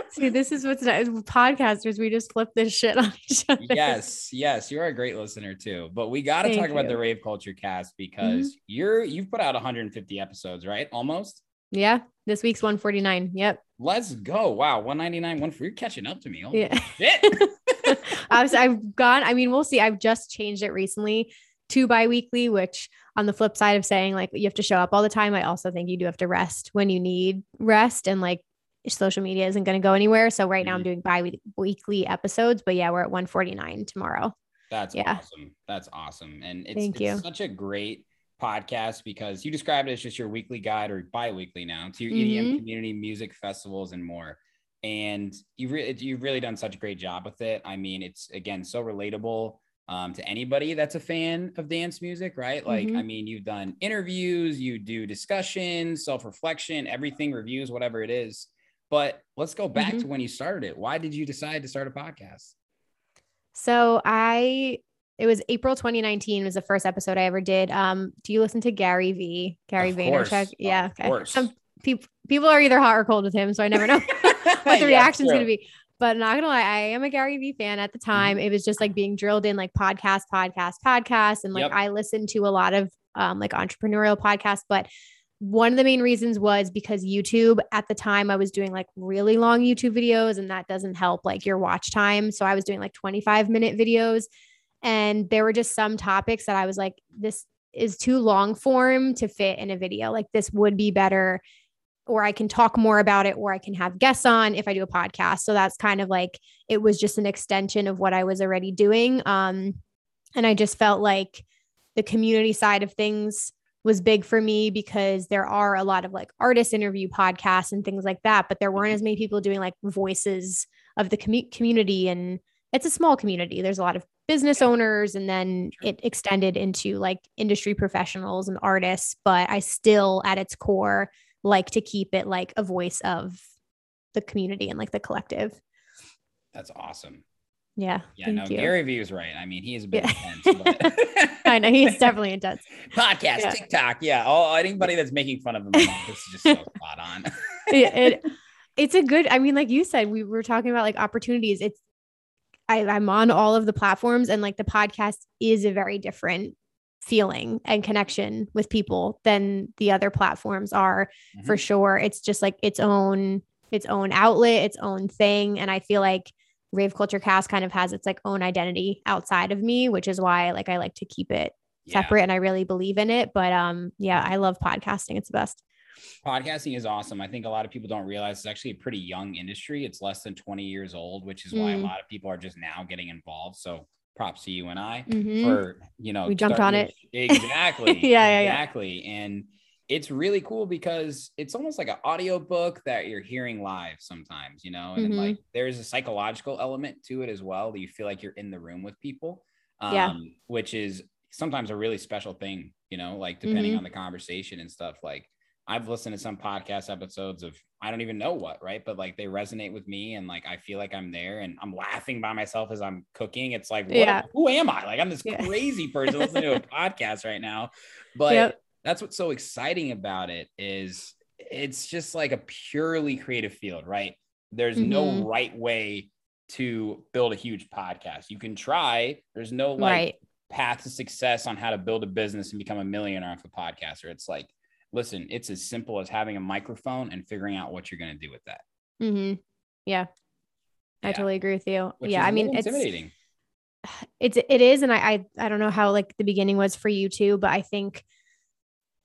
H: See, this is what's nice. Podcasters, we just flip this shit on each other.
A: yes, yes, you're a great listener too. But we got to talk about the.
H: Mm-hmm.
A: rave culture cast because you're you've put out 150 episodes, right? Almost.
H: Yeah. This week's 149. Yep.
A: Let's go! Wow, 199, one for you're catching up to me. Holy
H: Yeah.
A: shit.
H: I was, I've gone, I mean, we'll see. I've just changed it recently to bi-weekly, which on the flip side of saying like you have to show up all the time, I also think you do have to rest when you need rest and like social media isn't going to go anywhere. So right now I'm
A: Mhm.
H: doing bi-weekly episodes, but yeah, we're at 149 tomorrow.
A: That's
H: Yeah.
A: awesome. That's awesome. And it's,
H: Thank
A: it's
H: you.
A: such a great podcast because you described it as just your weekly guide or bi-weekly now to your EDM
H: Mhm.
A: community, music festivals, and more. And you've really you've really done such a great job with it. I mean, it's again so relatable um, to anybody that's a fan of dance music, right? Like,
H: Mhm.
A: I mean, you've done interviews, you do discussions, self-reflection, everything, reviews, whatever it is. But let's go back
H: Mhm.
A: to when you started it. Why did you decide to start a podcast?
H: So I, it was April 2019 was the first episode I ever did. Um, do you listen to Gary V? Gary
A: Of
H: Vaynerchuk?
A: course,
H: Yeah.
A: of
H: Okay.
A: course.
H: Some people people are either hot or cold with him, so I never know what the reaction's gonna be. But not gonna lie, I am a Gary Vee fan at the
A: Mm-hmm.
H: time. It was just like being drilled in like podcast, podcast, podcast. And like
A: Yep.
H: I listened to a lot of um like entrepreneurial podcasts, but one of the main reasons was because YouTube at the time I was doing like really long YouTube videos and that doesn't help like your watch time. So I was doing like 25 minute videos and there were just some topics that I was like, this is too long form to fit in a video. Like this would be better or I can talk more about it, or I can have guests on if I do a podcast. So that's kind of like it was just an extension of what I was already doing. Um, and I just felt like the community side of things was big for me because there are a lot of like artist interview podcasts and things like that, but there weren't as many people doing like voices of the commu- community. And it's a small community. There's a lot of business owners, and then it extended into like industry professionals and artists. But I still, at its core, like to keep it like a voice of the community and like the collective.
A: That's awesome.
H: Yeah.
A: Yeah, no,
H: you.
A: Gary Vee is right. I mean, he is a bit
H: Yeah.
A: intense, but
H: I know he's definitely intense.
A: podcast,
H: Yeah.
A: TikTok. Yeah. All anybody that's making fun of him, I'm this is just so spot on.
H: it, it- it's a good i mean like you said we were talking about like opportunities it's I, i'm on all of the platforms and like the podcast is a very different feeling and connection with people than the other platforms are for sure it's just like its own its own outlet its own thing and i feel like rave culture cast kind of has its like own identity outside of me which is why like i like to keep it
A: Yeah.
H: separate and i really believe in it but um yeah i love podcasting it's the best
A: Podcasting is awesome. I think a lot of people don't realize it's actually a pretty young industry. It's less than 20 years old, which is why a
H: Mm.
A: lot of people are just now getting involved. So props to you and I
H: Mhm.
A: for, you know,
H: We jumped on
A: it. Exactly.
H: Yeah, yeah, yeah.
A: Exactly. And it's really cool because it's almost like an audio book that you're hearing live sometimes, you know, and
H: Mhm.
A: like there's a psychological element to it as well that you feel like you're in the room with people, um,
H: Yeah.
A: which is sometimes a really special thing, you know, like depending
H: Mhm.
A: on the conversation and stuff. Like I've listened to some podcast episodes of I don't even know what, right? But like they resonate with me and like I feel like I'm there and I'm laughing by myself as I'm cooking. It's like, what,
H: Yeah.
A: who am I? Like I'm this
H: Yeah.
A: crazy person listening to a podcast right now. But
H: Yep.
A: that's what's so exciting about it is it's just like a purely creative field, right? There's no
H: Mhm.
A: right way to build a huge podcast. You can try. There's no like
H: right
A: path to success on how to build a business and become a millionaire off a podcaster. It's like, listen, it's as simple as having a microphone and figuring out what you're going to do with that.
H: Mm-hmm. Yeah. I
A: Yeah.
H: totally agree with you.
A: Which
H: yeah. I mean, it's,
A: intimidating.
H: it's, it is. And I, I, I don't know how like the beginning was for you too, but I think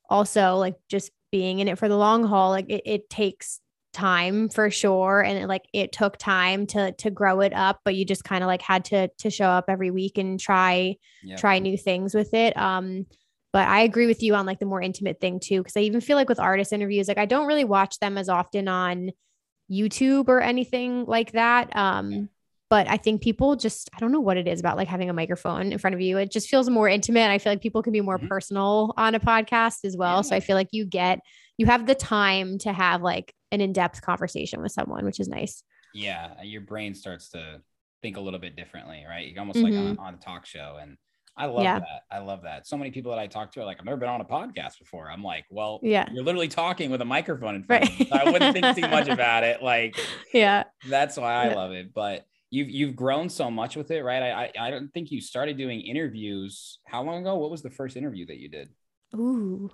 H: also like just being in it for the long haul, like it, it takes time for sure. And it, like, it took time to, to grow it up, but you just kind of like had to, to show up every week and try,
A: Yeah.
H: try new things with it. Um, but I agree with you on like the more intimate thing too, because I even feel like with artist interviews, like I don't really watch them as often on YouTube or anything like that. Um, but I think people just, I don't know what it is about like having a microphone in front of you. It just feels more intimate. I feel like people can be more
A: Mhm.
H: personal on a podcast as well. So I feel like you get, you have the time to have like an in depth conversation with someone, which is nice.
A: yeah, your brain starts to think a little bit differently, right? You're almost like on, on a talk show. And I love.
H: Yeah.
A: that. I love that. So many people that I talk to are like, I've never been on a podcast before. I'm like, well,
H: Yeah.
A: you're literally talking with a microphone in front
H: Right.
A: of you. So I wouldn't think too much about it. Like,
H: Yeah.
A: that's why I
H: Yeah.
A: love it. But you've you've grown so much with it, right? I, I I don't think you started doing interviews. How long ago? What was the first interview that you did?
H: Ooh.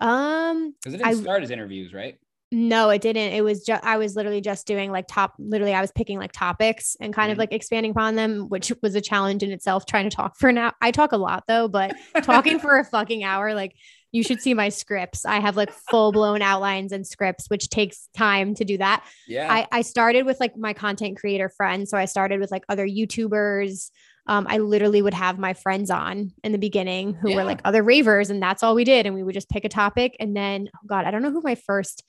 H: Um,
A: Because it didn't
H: I-
A: start as interviews, right?
H: No, it didn't. It was just I was literally just doing like top literally I was picking like topics and kind of
A: Mhm.
H: like expanding upon them, which was a challenge in itself trying to talk for an hour. I talk a lot though, but talking for a fucking hour, like you should see my scripts. I have like full blown outlines and scripts, which takes time to do that.
A: Yeah.
H: I, I started with like my content creator friends. So I started with like other YouTubers. Um, I literally would have my friends on in the beginning who
A: Yeah.
H: were like other ravers, and that's all we did. And we would just pick a topic. And then, oh God, I don't know who my first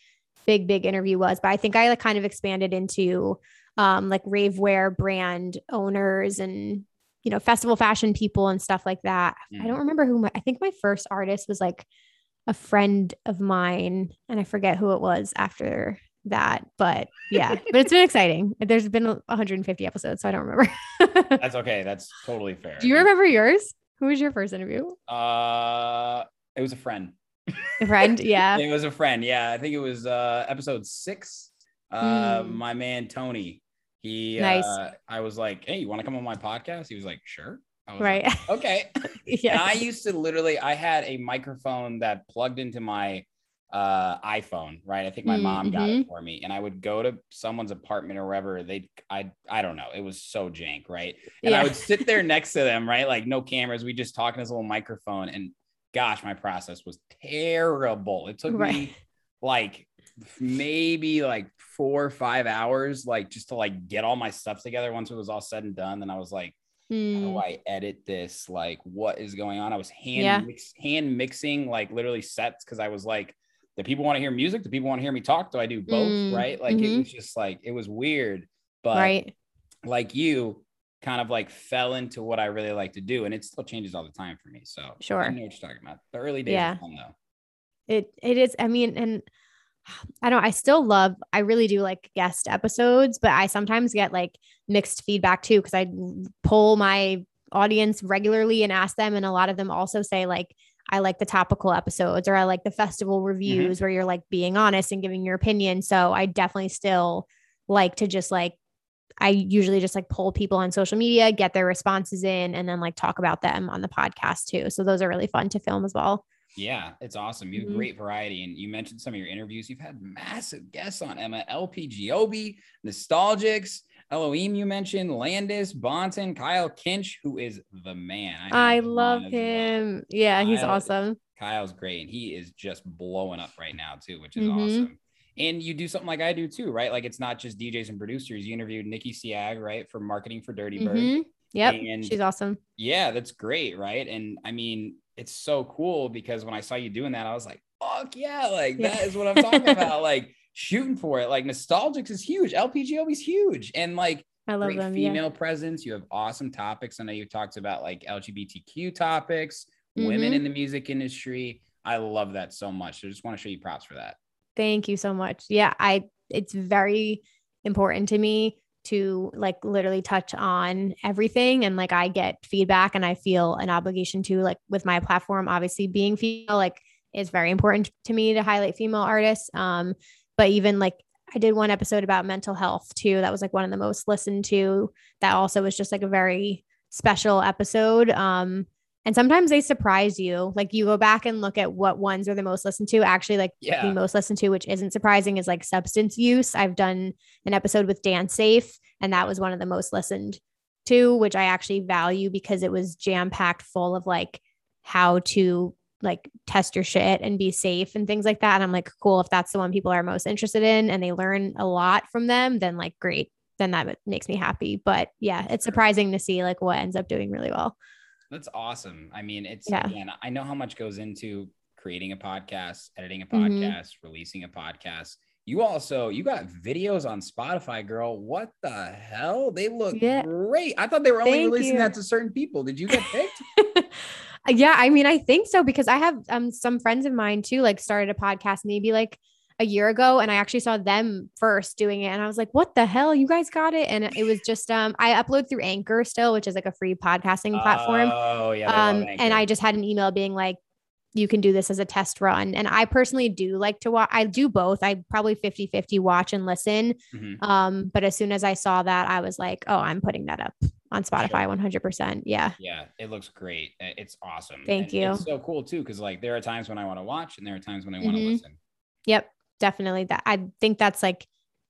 H: big, big interview was, but I think I like kind of expanded into um, like ravewear brand owners and you know festival fashion people and stuff like that. I
A: Mm.
H: don't remember who my I think my first artist was like a friend of mine, and I forget who it was after that. But yeah, but it's been exciting. There's been 150 episodes, so I don't remember.
A: That's okay. That's totally fair.
H: Do you remember yours? Who was your first interview?
A: Uh, it was a friend.
H: A friend? Yeah.
A: It was a friend. Yeah, I think it was uh episode six. Uh,
H: Mm.
A: my man Tony. He.
H: Nice.
A: Uh, I was like, "Hey, you want to come on my podcast?" He was like, "Sure." I was
H: Right.
A: like, okay. And
H: yeah.
A: I used to literally, I had a microphone that plugged into my uh iPhone, right? I think my mom got it for me, and I would go to someone's apartment or wherever they, I, I don't know, it was so jank, right? And I would sit there next to them, right? Like no cameras, we just talk in this little microphone, and gosh, my process was terrible. It took me like maybe like four or five hours, like just to like get all my stuff together. Once it was all said and done, then I was like how do
H: Mm,
A: I edit this? Like, what is going on? I was hand
H: Yeah.
A: mix, hand mixing like literally sets because I was like, do people want to hear music? Do people want to hear me talk? Do I do both?
H: Mm,
A: right? Like it
H: mhm.
A: was just like it was weird, but
H: right.
A: like you kind of like fell into what I really like to do, and it still changes all the time for me. So
H: sure.
A: I know what you're talking about. The early days,
H: Yeah.
A: fun though.
H: It it is. I mean, and I don't. I still love. I really do like guest episodes, but I sometimes get like mixed feedback too because I pull my audience regularly and ask them, and a lot of them also say like, I like the topical episodes or I like the festival mm-hmm. reviews where you're like being honest and giving your opinion. So I definitely still like to just like. I usually just like pull people on social media, get their responses in, and then like talk about them on the podcast too. So those are really fun to film as well.
A: Yeah, it's awesome. You have
H: Mhm.
A: great variety, and you mentioned some of your interviews. You've had massive guests on Emma, LPGOB, Nostalgix, Elohim. You mentioned Landis, Bontan, Kyle Kinch, who is the man. had
H: I love
A: as well.
H: him. Yeah, he's awesome.
A: Kyle's great, and he is just blowing up right now too, which is
H: Mhm.
A: awesome. And you do something like I do too, right? Like it's not just DJs and producers. You interviewed Nikki Siag, right, for marketing for Dirty Bird.
H: Mhm. Yep,
A: And-
H: she's awesome.
A: Yeah, that's great, right? And I mean, it's so cool because when I saw you doing that, I was like, fuck yeah, like
H: Yeah.
A: that is what I'm talking about. Like shooting for it. Like Nostalgix is huge. LP Giobbi is huge. And like
H: I love
A: great
H: them. Yeah.
A: female presence. You have awesome topics. I know you talked about like LGBTQ topics, women
H: Mhm.
A: in the music industry. I love that so much. I just want to show you props for that.
H: Thank you so much. Yeah, I it's very important to me to like literally touch on everything and like I get feedback and I feel an obligation to like with my platform obviously being female like it's very important to me to highlight female artists. Um but even like I did one episode about mental health too. That was like one of the most listened to. That also was just like a very special episode. Um and sometimes they surprise you like you go back and look at what ones are the most listened to actually like
A: Yeah.
H: the most listened to, which isn't surprising, is like substance use. I've done an episode with DanceSafe, and that was one of the most listened to, which I actually value because it was jam packed full of like how to like test your shit and be safe and things like that. And I'm like, cool, if that's the one people are most interested in and they learn a lot from them, then like great. Then that makes me happy. But yeah, it's surprising to see like what ends up doing really well.
A: That's awesome. I mean, it's
H: Yeah.
A: again, I know how much goes into creating a podcast, editing a
H: Mhm.
A: podcast, releasing a podcast. you also you got videos on Spotify, girl. What the hell? They look
H: Yeah.
A: great. I thought they were only
H: Thank
A: releasing
H: you.
A: that to certain people. Did you get picked?
H: yeah, I mean, I think so because I have um some friends of mine too, like started a podcast maybe like a year ago, and I actually saw them first doing it, and I was like, "What the hell? You guys got it!" And it was just um I upload through Anchor still, which is like a free podcasting platform.
A: Oh yeah.
H: um, and I just had an email being like, you can do this as a test run. And I personally do like to watch, I do both. I probably 50 50 watch and listen.
A: Mhm.
H: Um, but as soon as I saw that, I was like, oh, I'm putting that up on Spotify 100%. Yeah.
A: Yeah, it looks great. It's awesome.
H: Thank
A: And
H: you.
A: It's so cool too, because like there are times when I want to watch and there are times when I want to
H: Mhm.
A: listen.
H: Yep. Definitely. That I think that's like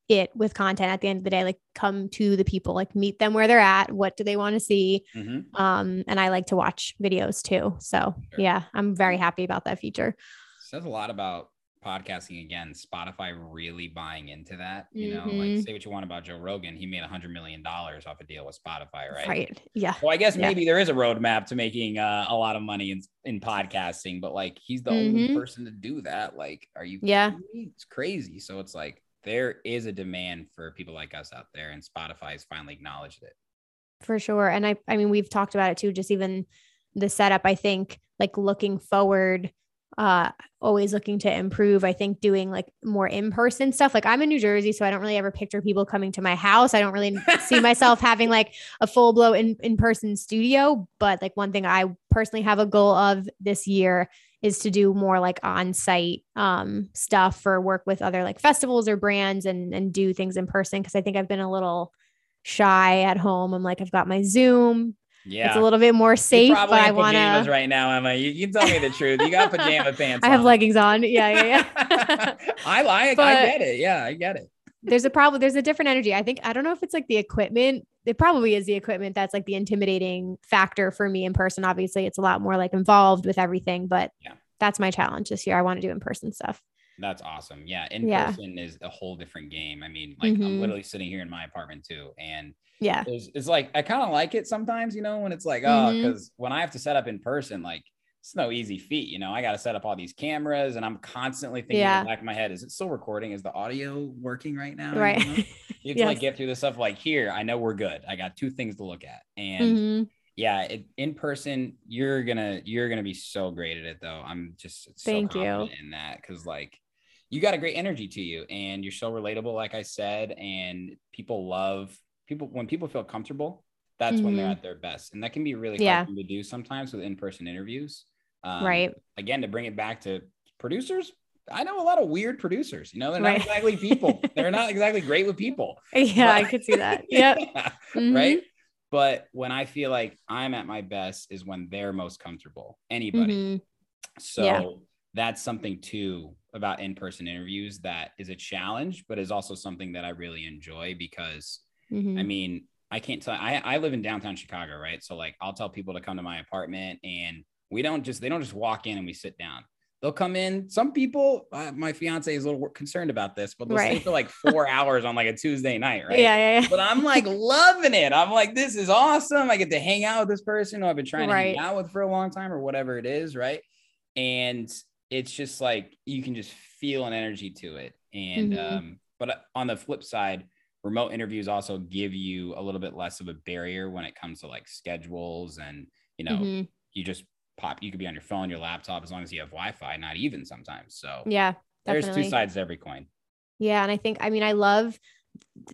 H: it with content at the end of the day. Like come to the people, like meet them where they're at. What do they want to see?
A: Mhm.
H: Um, and I like to watch videos too. So
A: Sure.
H: yeah, I'm very happy about that feature.
A: Says a lot about podcasting again. Spotify really buying into that. You know, like
H: Mhm.
A: say what you want about Joe Rogan, he made a hundred million dollars off a deal with Spotify, right?
H: Right. Yeah.
A: Well, I guess
H: Yeah.
A: maybe there is a roadmap to making uh, a lot of money in in podcasting, but like he's the only
H: Mhm.
A: person to do that. Like, are you?
H: Yeah.
A: it's crazy. So it's like there is a demand for people like us out there, and Spotify has finally acknowledged it.
H: for sure and i i mean we've talked about it too just even the setup i think like looking forward uh always looking to improve i think doing like more in-person stuff like i'm in new jersey so i don't really ever picture people coming to my house i don't really see myself having like a full blow in in-person studio but like one thing i personally have a goal of this year is to do more like on-site um stuff or work with other like festivals or brands and and do things in person because i think i've been a little shy at home. I'm like, I've got my Zoom.
A: Yeah,
H: It's a little bit more
A: You're
H: safe,
A: probably
H: but I want
A: pajamas
H: to.
A: right now, Emma. You, you tell me the truth. You got pajama pants.
H: I have
A: on.
H: leggings on. Yeah, yeah, yeah.
A: I like. I get it. Yeah, I get it.
H: there's a problem. There's a different energy. I think I don't know if it's like the equipment. It probably is the equipment that's like the intimidating factor for me in person. Obviously, it's a lot more like involved with everything, but
A: Yeah.
H: that's my challenge this year. I want to do in person stuff.
A: That's awesome. Yeah, in
H: Yeah.
A: person is a whole different game. I mean, like I'm
H: Mhm.
A: literally sitting here in my apartment too, and
H: Yeah.
A: it's, it's like I kind of like it sometimes, you know, when it's like, oh, because when I have to set up in person, like it's no easy feat, you know. I got to set up all these cameras, and I'm constantly thinking in the back of my head, is it still recording? Is the audio working right now? You
H: Right.
A: know? You have to like get through this stuff. Like here, I know we're good. I got two things to look at, and
H: Mhm.
A: yeah, it, in person, you're gonna you're gonna be so great at it though. I'm just so
H: Thank you.
A: in that because like you got a great energy to you, and you're so relatable, like I said, and people love people when people feel comfortable. That's when they're
H: Mhm.
A: at their best, and that can be really
H: Yeah.
A: hard to do sometimes with in person interviews. Um,
H: Right.
A: Again, to bring it back to producers. I know a lot of weird producers. You know, they're
H: Right.
A: not exactly people. they're not exactly great with people.
H: Yeah, I could see that. Yep. Mhm.
A: right? But when I feel like I'm at my best is when they're most comfortable. Anybody.
H: Mhm.
A: So
H: Yeah.
A: that's something too about in-person interviews that is a challenge, but is also something that I really enjoy because
H: Mhm.
A: I mean, I can't tell I, I live in downtown Chicago, right? So like I'll tell people to come to my apartment and we don't just they don't just walk in and we sit down. They'll come in. Some people, uh, my fiance is a little concerned about this, but they'll stay for like four hours on like a Tuesday night, right?
H: Yeah, yeah, yeah.
A: but I'm like loving it. I'm like, this is awesome. I get to hang out with this person who I've been trying to hang out with for a long time or whatever it is, right? And it's just like you can just feel an energy to it. And
H: Mhm.
A: um, but on the flip side, remote interviews also give you a little bit less of a barrier when it comes to like schedules and you know,
H: Mhm.
A: you just pop, you could be on your phone, your laptop, as long as you have Wi-Fi, not even sometimes. So
H: Yeah.
A: there's two sides to every coin.
H: Yeah. And I think, I mean, I love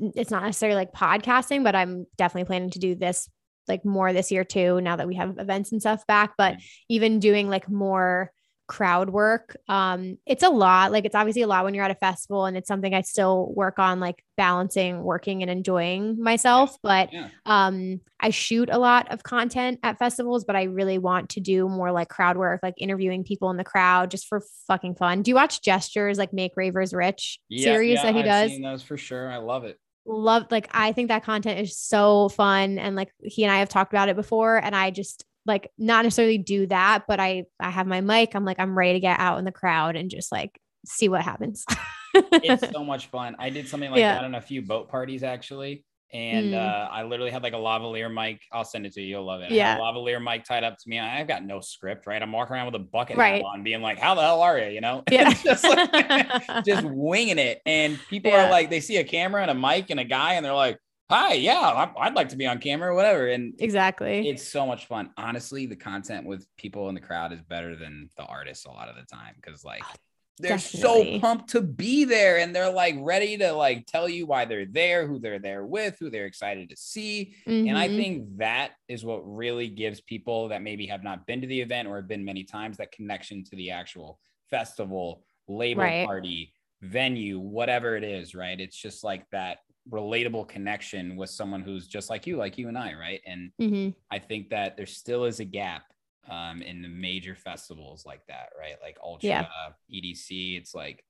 H: it's not necessarily like podcasting, but I'm definitely planning to do this like more this year too, now that we have events and stuff back. But
A: Mhm.
H: even doing like more crowd work, um, it's a lot. Like it's obviously a lot when you're at a festival and it's something I still work on like balancing working and enjoying myself. But
A: Yeah.
H: um I shoot a lot of content at festivals, but I really want to do more like crowd work, like interviewing people in the crowd just for fucking fun. Do you watch Gestures like Make Ravers Rich series that he
A: I've
H: does?
A: Seen those for sure. I love it.
H: Love like I think that content is so fun and like he and I have talked about it before and I just like not necessarily do that, but I I have my mic. I'm like I'm ready to get out in the crowd and just like see what happens.
A: it's so much fun. I did something like
H: Yeah.
A: that on a few boat parties actually. And
H: Mm.
A: uh, I literally had like a lavalier mic. I'll send it to you. You'll love it.
H: Yeah.
A: a lavalier mic tied up to me. I've got no script, right? I'm walking around with a bucket
H: Right.
A: on, being like, "How the hell are you?" You know,
H: Yeah.
A: just like, just winging it. And people
H: Yeah.
A: are like, they see a camera and a mic and a guy, and they're like, "Hi, yeah, I'd like to be on camera, or whatever." And
H: exactly.
A: it's so much fun. Honestly, the content with people in the crowd is better than the artists a lot of the time because like they're
H: definitely.
A: so pumped to be there and they're like ready to like tell you why they're there, who they're there with, who they're excited to see. And I
H: Mhm.
A: think that is what really gives people that maybe have not been to the event or have been many times that connection to the actual festival, label
H: Right.
A: party, venue, whatever it is, right? It's just like that relatable connection with someone who's just like you, like you and I, right? And
H: Mhm.
A: I think that there still is a gap um, in the major festivals like that, right? Like Ultra,
H: Yeah.
A: EDC. It's like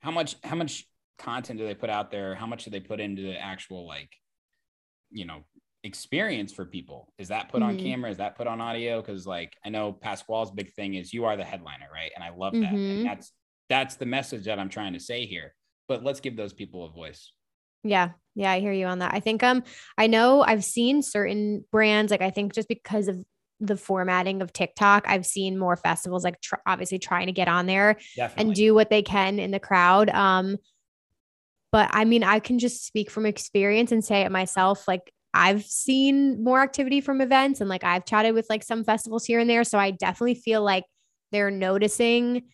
A: how much how much content do they put out there? How much do they put into the actual like, you know, experience for people? Is that put on
H: Mhm.
A: camera? Is that put on audio? Because like I know Pasquale's big thing is you are the headliner, right? And I love that.
H: Mhm.
A: And that's that's the message that I'm trying to say here. But let's give those people a voice.
H: Yeah. Yeah, I hear you on that. I think um I know I've seen certain brands like I think just because of the formatting of TikTok, I've seen more festivals like tr- obviously trying to get on there
A: Definitely.
H: and do what they can in the crowd. Um but I mean, I can just speak from experience and say it myself like I've seen more activity from events and like I've chatted with like some festivals here and there, so I definitely feel like they're noticing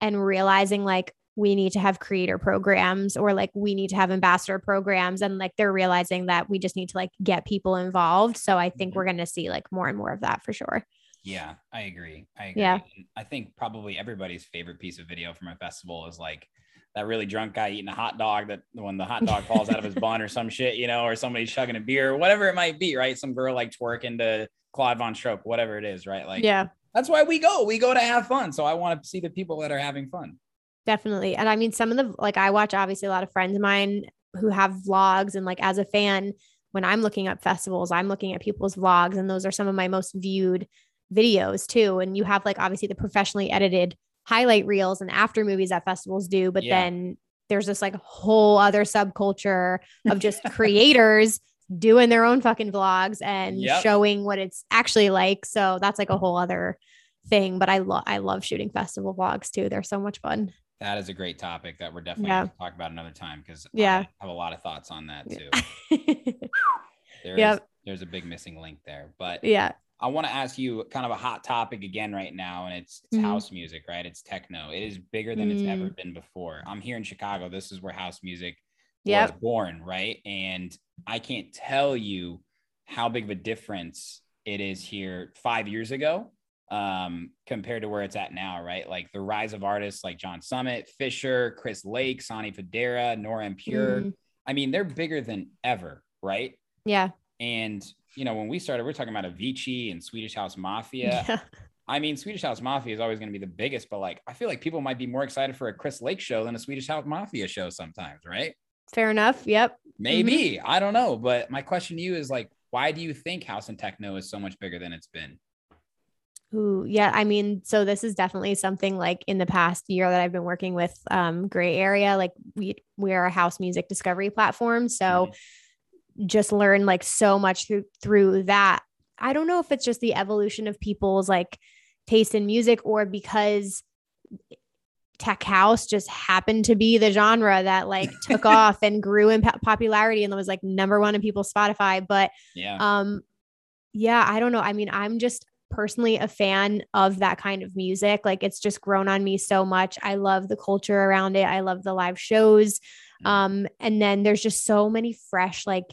H: and realizing like we need to have creator programs or like we need to have ambassador programs and like they're realizing that we just need to like get people involved so i think
A: Mhm.
H: we're going to see like more and more of that for sure
A: Yeah, I agree. I agree.
H: Yeah.
A: And I think probably everybody's favorite piece of video from a festival is like that really drunk guy eating a hot dog that when the hot dog falls out of his bun or some shit, you know, or somebody chugging a beer, whatever it might be, right? Some girl like twerking to Claude VonStroke, whatever it is, right? Like
H: yeah
A: that's why we go. We go to have fun. So I want to see the people that are having fun.
H: Definitely. And i mean some of the like i watch obviously a lot of friends of mine who have vlogs and like as a fan when i'm looking up festivals i'm looking at people's vlogs and those are some of my most viewed videos too. And you have like obviously the professionally edited highlight reels and after movies that festivals do but
A: Yeah.
H: then there's this like whole other subculture of just creators doing their own fucking vlogs and
A: Yep.
H: showing what it's actually like. So that's like a whole other thing but i love i love shooting festival vlogs too. They're so much fun
A: That is a great topic that we're definitely
H: Yeah.
A: going to talk about another time because
H: Yeah.
A: I have a lot of thoughts on that too. There is
H: Yep.
A: there's a big missing link there. But
H: yeah
A: I want to ask you kind of a hot topic again right now, and it's, it's
H: Mhm.
A: house music, right? It's techno. It is bigger than it's ever
H: Mm.
A: been before. I'm here in Chicago. This is where house music
H: Yep.
A: was born, right? And I can't tell you how big of a difference it is here five years ago um, compared to where it's at now, right? Like the rise of artists like John Summit, Fisher, Chris Lake, Sonny Fodera, Nora En Pure.
H: Mm.
A: I mean, they're bigger than ever, right?
H: yeah
A: And you know, when we started, we are talking about Avicii and Swedish House Mafia.
H: yeah
A: I mean, Swedish House Mafia is always going to be the biggest, but like, I feel like people might be more excited for a Chris Lake show than a Swedish House Mafia show sometimes, right?
H: fair enough yep
A: Maybe I don't know, but my question to you is like, why do you think house and techno is so much bigger than it's been?
H: Ooh, yeah. I mean, so this is definitely something like in the past year that I've been working with um, Gray Area. Like we we are a house music discovery platform, so just learn like so much through through that. I don't know if it's just the evolution of people's like taste in music or because tech house just happened to be the genre that like took off and grew in po- popularity and was like number one in people's Spotify. But
A: Yeah,
H: um yeah i don't know i mean i'm just personally a fan of that kind of music like it's just grown on me so much. I love the culture around it. I love the live shows. Um and then there's just so many fresh like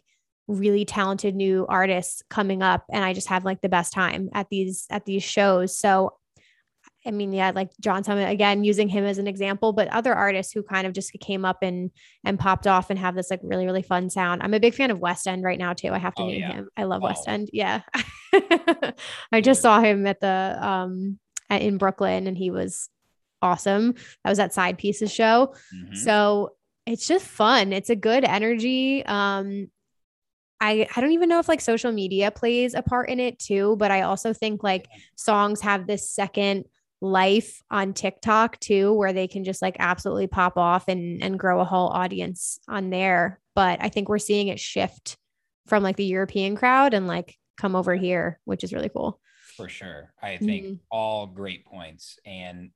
H: really talented new artists coming up and i just have like the best time at these at these shows. So I mean, yeah, like John Summit again, using him as an example, but other artists who kind of just came up and and popped off and have this like really really fun sound. I'm a big fan of Westend right now too. I have to
A: Oh,
H: name
A: yeah.
H: him. I love Westend. Yeah, I just saw him at the um at, in Brooklyn and he was awesome. That was that Side Pieces show.
A: Mhm.
H: So it's just fun. It's a good energy. Um, I I don't even know if like social media plays a part in it too, but I also think like songs have this second life on TikTok too, where they can just like absolutely pop off and and grow a whole audience on there. But I think we're seeing it shift from like the European crowd and like come over here, which is really cool.
A: For sure. I think
H: Mhm.
A: all great points. And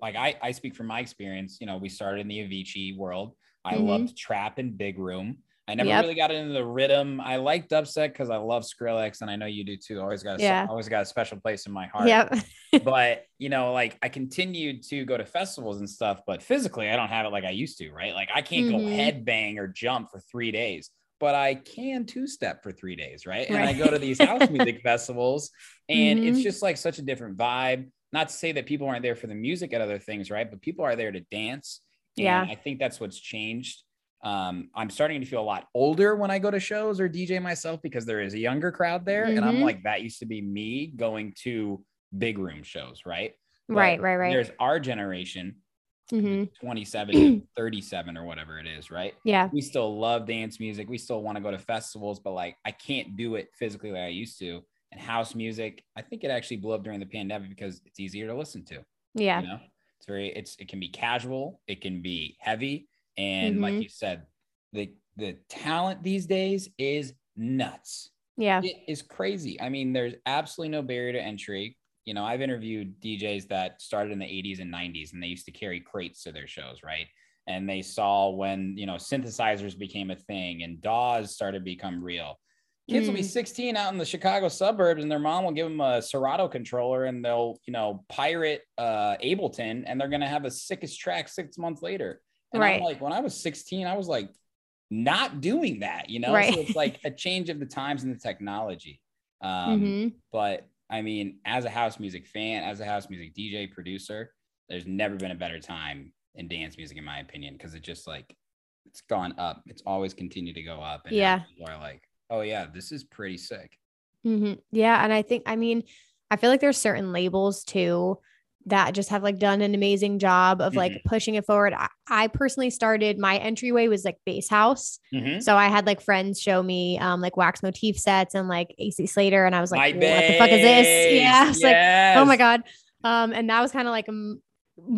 A: like I, I speak from my experience, you know, we started in the Avicii world. I
H: Mhm.
A: loved trap and big room. I never
H: Yep.
A: really got into the rhythm. I like dubstep because I love Skrillex, and I know you do too. Always got a,
H: Yeah.
A: always got a special place in my heart.
H: Yep.
A: but you know, like I continued to go to festivals and stuff, but physically I don't have it like I used to, right? Like I can't go
H: Mhm.
A: headbang or jump for three days, but I can two step for three days, right? And I go to these house music festivals, and it's
H: Mhm.
A: just like such a different vibe. Not to say that people aren't there for the music and other things, right? But people are there to dance. And
H: Yeah.
A: I think that's what's changed. Um, I'm starting to feel a lot older when I go to shows or DJ myself because there is a younger crowd there. And I'm
H: Mhm.
A: like, that used to be me going to big room shows, right? But
H: right, right, right.
A: There's our generation,
H: hmm
A: 27 to 37 or whatever it is, right?
H: Yeah.
A: We still love dance music. We still want to go to festivals, but like I can't do it physically like I used to. And house music, I think it actually blew up during the pandemic because it's easier to listen to.
H: Yeah.
A: You know, it's very, it's, it can be casual, it can be heavy. And like
H: Mhm.
A: you said, the, the talent these days is nuts.
H: Yeah.
A: It is crazy. I mean, there's absolutely no barrier to entry. You know, I've interviewed DJs that started in the 80s and 90s and they used to carry crates to their shows, right? And they saw when, you know, synthesizers became a thing and DAWs started to become real. Kids will be
H: Mm.
A: 16 out in the Chicago suburbs and their mom will give them a Serato controller and they'll, you know, pirate uh, Ableton and they're going to have the sickest track six months later. And I'm
H: Right.
A: like, when I was 16, I was like, not doing that, you know?
H: Right.
A: So it's like a change of the times and the technology. Um,
H: hmm
A: but I mean, as a house music fan, as a house music DJ producer, there's never been a better time in dance music, in my opinion, because it just like it's gone up. It's always continued to go up. And
H: Yeah.
A: people are like, oh yeah, this is pretty sick.
H: hmm Yeah. And I think, I mean, I feel like there's certain labels too that just have like done an amazing job of like pushing it forward. I, I personally started my entryway was like bass house.
A: Mhm.
H: So I had like friends show me um like wax motif sets and like AC Slater. And I was like,
A: My
H: what the fuck is this? Yeah. I was like, oh my. God. Um, and that was kind of like um,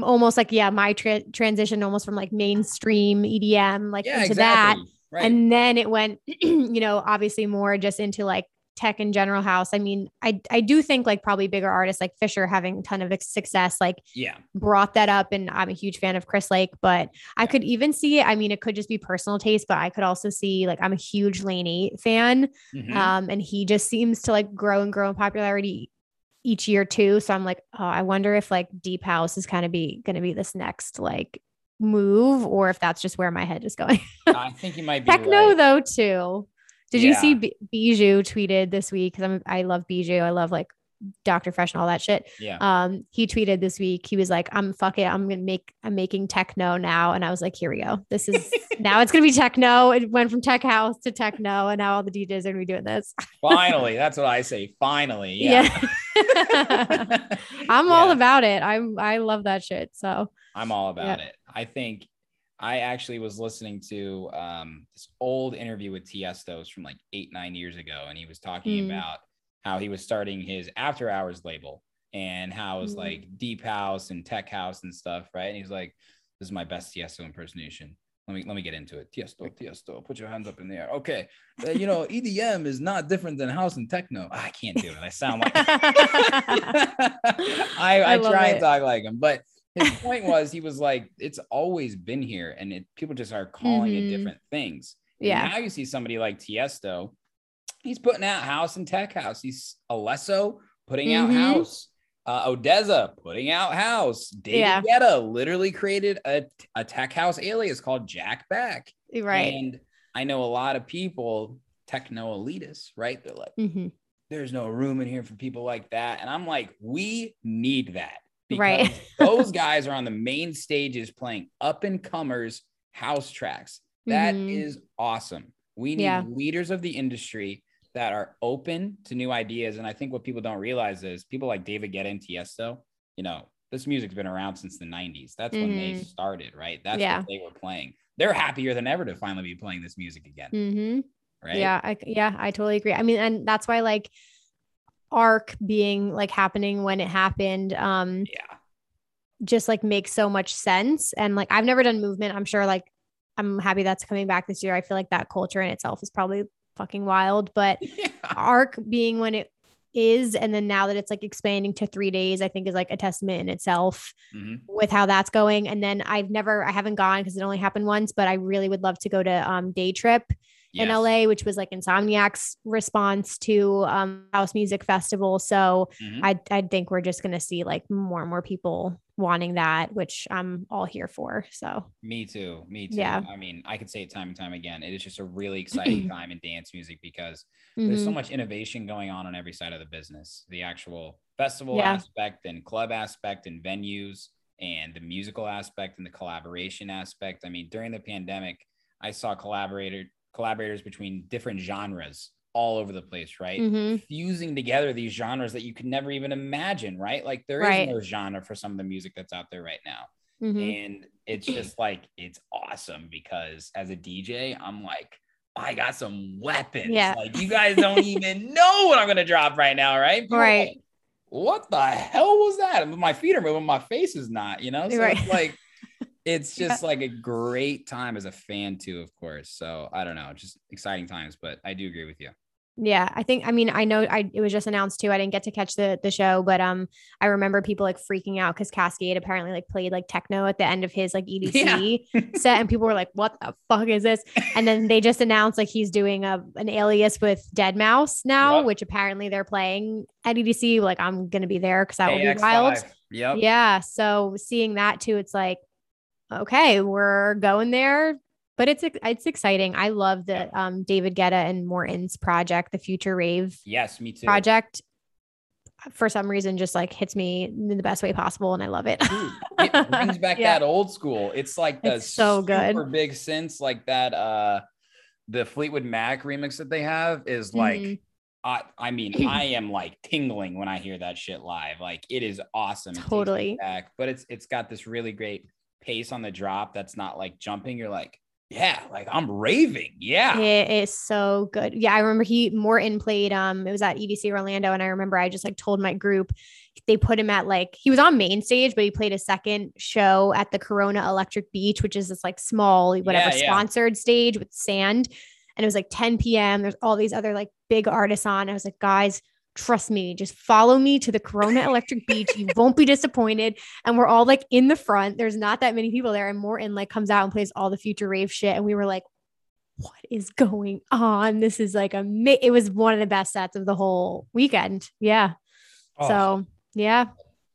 H: almost like, yeah, my tra- transition almost from like mainstream EDM, like
A: Yeah,
H: into that.
A: Right.
H: And then it went, you know, obviously more just into like tech and general house. I mean, I I do think like probably bigger artists like Fisher having a ton of success, like
A: yeah.
H: brought that up. And I'm a huge fan of Chris Lake, but I could even see it. I mean, it could just be personal taste, but I could also see like I'm a huge Lane 8 fan.
A: Mhm.
H: Um, and he just seems to like grow and grow in popularity each year too. So I'm like, oh, I wonder if like Deep House is kind of be gonna be this next like move, or if that's just where my head is going.
A: I think you might be
H: Techno
A: right.
H: though too. Did you see B- Bijou tweeted this week? Because I'm I love Bijou. I love like Dr. Fresh and all that shit.
A: Yeah.
H: Um, he tweeted this week. He was like, "I'm fuck it. I'm gonna make. I'm making techno now." And I was like, "Here we go. This is now. It's gonna be techno. It went from tech house to techno, and now all the DJs are gonna be doing this."
A: Finally, that's what I say. Finally. Yeah.
H: I'm all about it. I'm. I love that shit. So
A: I'm all about it. I think I actually was listening to um, this old interview with Tiestos from like eight, nine years ago, and he was talking
H: Mm.
A: about how he was starting his after hours label and how it was
H: Mm.
A: like deep house and tech house and stuff, right? And he's like, "This is my best Tiesto impersonation." Let me let me get into it. Tiesto, Tiesto, put your hands up in the air. Okay, Uh, you know EDM is not different than house and techno. I can't do it. I sound like I, I,
H: I
A: try
H: it.
A: and talk like him, but his point was he was like, it's always been here, and it, people just are calling
H: Mhm.
A: it different things. And
H: yeah,
A: now you see somebody like Tiesto, he's putting out house and tech house. He's Alesso putting out
H: Mhm.
A: house. Uh, Odesza putting out house. David
H: Yeah.
A: Guetta literally created a, a tech house alias called Jack Back.
H: right.
A: And I know a lot of people, techno elitists, right? They're like,
H: Mhm.
A: there's no room in here for people like that. And I'm like, we need that.
H: Right.
A: those guys are on the main stages playing up and comers house tracks. That is
H: Mhm.
A: awesome. We need
H: Yeah.
A: leaders of the industry that are open to new ideas. And I think what people don't realize is people like David Guetta and Tiesto, you know, this music's been around since the 90s. That's when they
H: Mhm.
A: started, right? That's
H: Yeah.
A: what they were playing. They're happier than ever to finally be playing this music again,
H: hmm
A: right?
H: Yeah, I, yeah, I totally agree. I mean, and that's why like arc being like happening when it happened, um,
A: Yeah.
H: just like makes so much sense. And like I've never done movement. I'm sure like I'm happy that's coming back this year. I feel like that culture in itself is probably fucking wild. But
A: Yeah.
H: arc being when it is and then now that it's like expanding to three days i think is like a testament in itself
A: Mhm.
H: with how that's going and then i've never i haven't gone because it only happened once but i really would love to go to um day trip in la which was like insomniac's response to um house music festival so
A: Mhm.
H: i i think we're just going to see like more and more people wanting that which i'm all here for so
A: Me too. Me too.
H: Yeah.
A: I mean, I could say it time and time again. It is just a really exciting time in dance music because there's so
H: Mhm.
A: much innovation going on on every side of the business the actual festival
H: Yeah.
A: aspect and club aspect and venues and the musical aspect and the collaboration aspect i mean during the pandemic i saw collaborator collaborators between different genres all over the place right
H: Mhm.
A: fusing together these genres that you could never even imagine right like there is
H: Right.
A: no genre for some of the music that's out there right now
H: Mhm.
A: and it's just like it's awesome because as a dj i'm like I got some weapons.
H: Yeah.
A: Like you guys don't even know what I'm gonna drop right now, right? People
H: Right.
A: like, what the hell was that? My feet are moving, my face is not, you know? So
H: Right.
A: it's like it's just like a great time as a fan too, of course. So I don't know, just exciting times, but I do agree with you.
H: Yeah, I think I mean I know I it was just announced too. I didn't get to catch the the show, but um I remember people like freaking out because Kaskade apparently like played like techno at the end of his like EDC set, and people were like, "What the fuck is this?" And then they just announced like he's doing a an alias with deadmau5 now,
A: Yep.
H: which apparently they're playing at EDC. Like I'm gonna be there because that will be wild.
A: Kx5. Yep.
H: Yeah, so seeing that too, it's like, okay, we're going there. But it's it's exciting. I love the um, David Guetta and Morten's project, the Future Rave
A: Yes, me too.
H: project for some reason just like hits me in the best way possible and I love it.
A: Dude, it brings back
H: Yeah.
A: that old school. It's like the
H: It's so good.
A: super big sense, like that. Uh, the Fleetwood Mac remix that they have is like,
H: Mhm.
A: I, I mean, I am like tingling when I hear that shit live. Like it is awesome. It
H: Totally.
A: back, but it's it's got this really great pace on the drop. That's not like jumping. You're like, yeah, like I'm raving. Yeah.
H: It is so good. Yeah, I remember he Morten played um it was at EDC Orlando and I remember I just like told my group they put him at like he was on main stage but he played a second show at the Corona Electric Beach which is this like small whatever
A: Yeah, yeah.
H: sponsored stage with sand and it was like 10 p.m. there's all these other like big artists on. I was like guys trust me just follow me to the Corona Electric Beach you won't be disappointed and we're all like in the front there's not that many people there and Morten like comes out and plays all the future rave shit and we were like what is going on? This is like a it was one of the best sets of the whole weekend. Yeah.
A: Oh,
H: So yeah,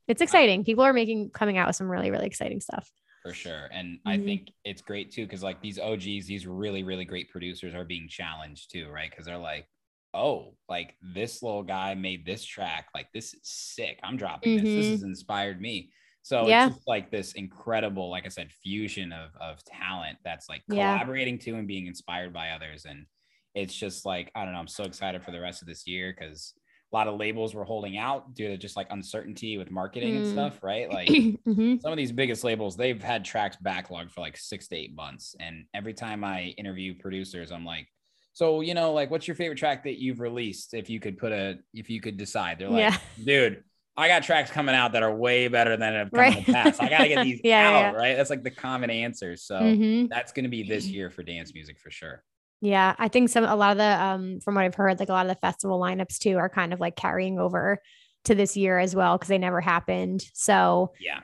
H: it's exciting. People are making coming out with some really, really exciting stuff.
A: for sure. And I
H: Mhm.
A: think it's great too, because like these OGs, these really, really great producers are being challenged too, right? Because they're like, oh, like this little guy made this track. Like this is sick. I'm dropping this. This
H: Mhm.
A: has inspired me. So
H: Yeah.
A: it's just like this incredible, like I said, fusion of of talent that's like
H: Yeah.
A: collaborating too and being inspired by others. And it's just like, I don't know, I'm so excited for the rest of this year because a lot of labels were holding out due to just like uncertainty with marketing and
H: Mm.
A: stuff, right? Like
H: Mhm.
A: some of these biggest labels they've had tracks backlogged for like six to eight months and every time i interview producers i'm like so you know like what's your favorite track that you've released if you could put a if you could decide they're like
H: Yeah.
A: dude i got tracks coming out that are way better than have come
H: Right.
A: in the past i gotta get these
H: Yeah,
A: out
H: yeah.
A: right that's like the common answer so
H: Mhm.
A: that's gonna be this year for dance music for sure
H: Yeah, I think some a lot of the um from what I've heard, like a lot of the festival lineups too are kind of like carrying over to this year as well because they never happened. So
A: yeah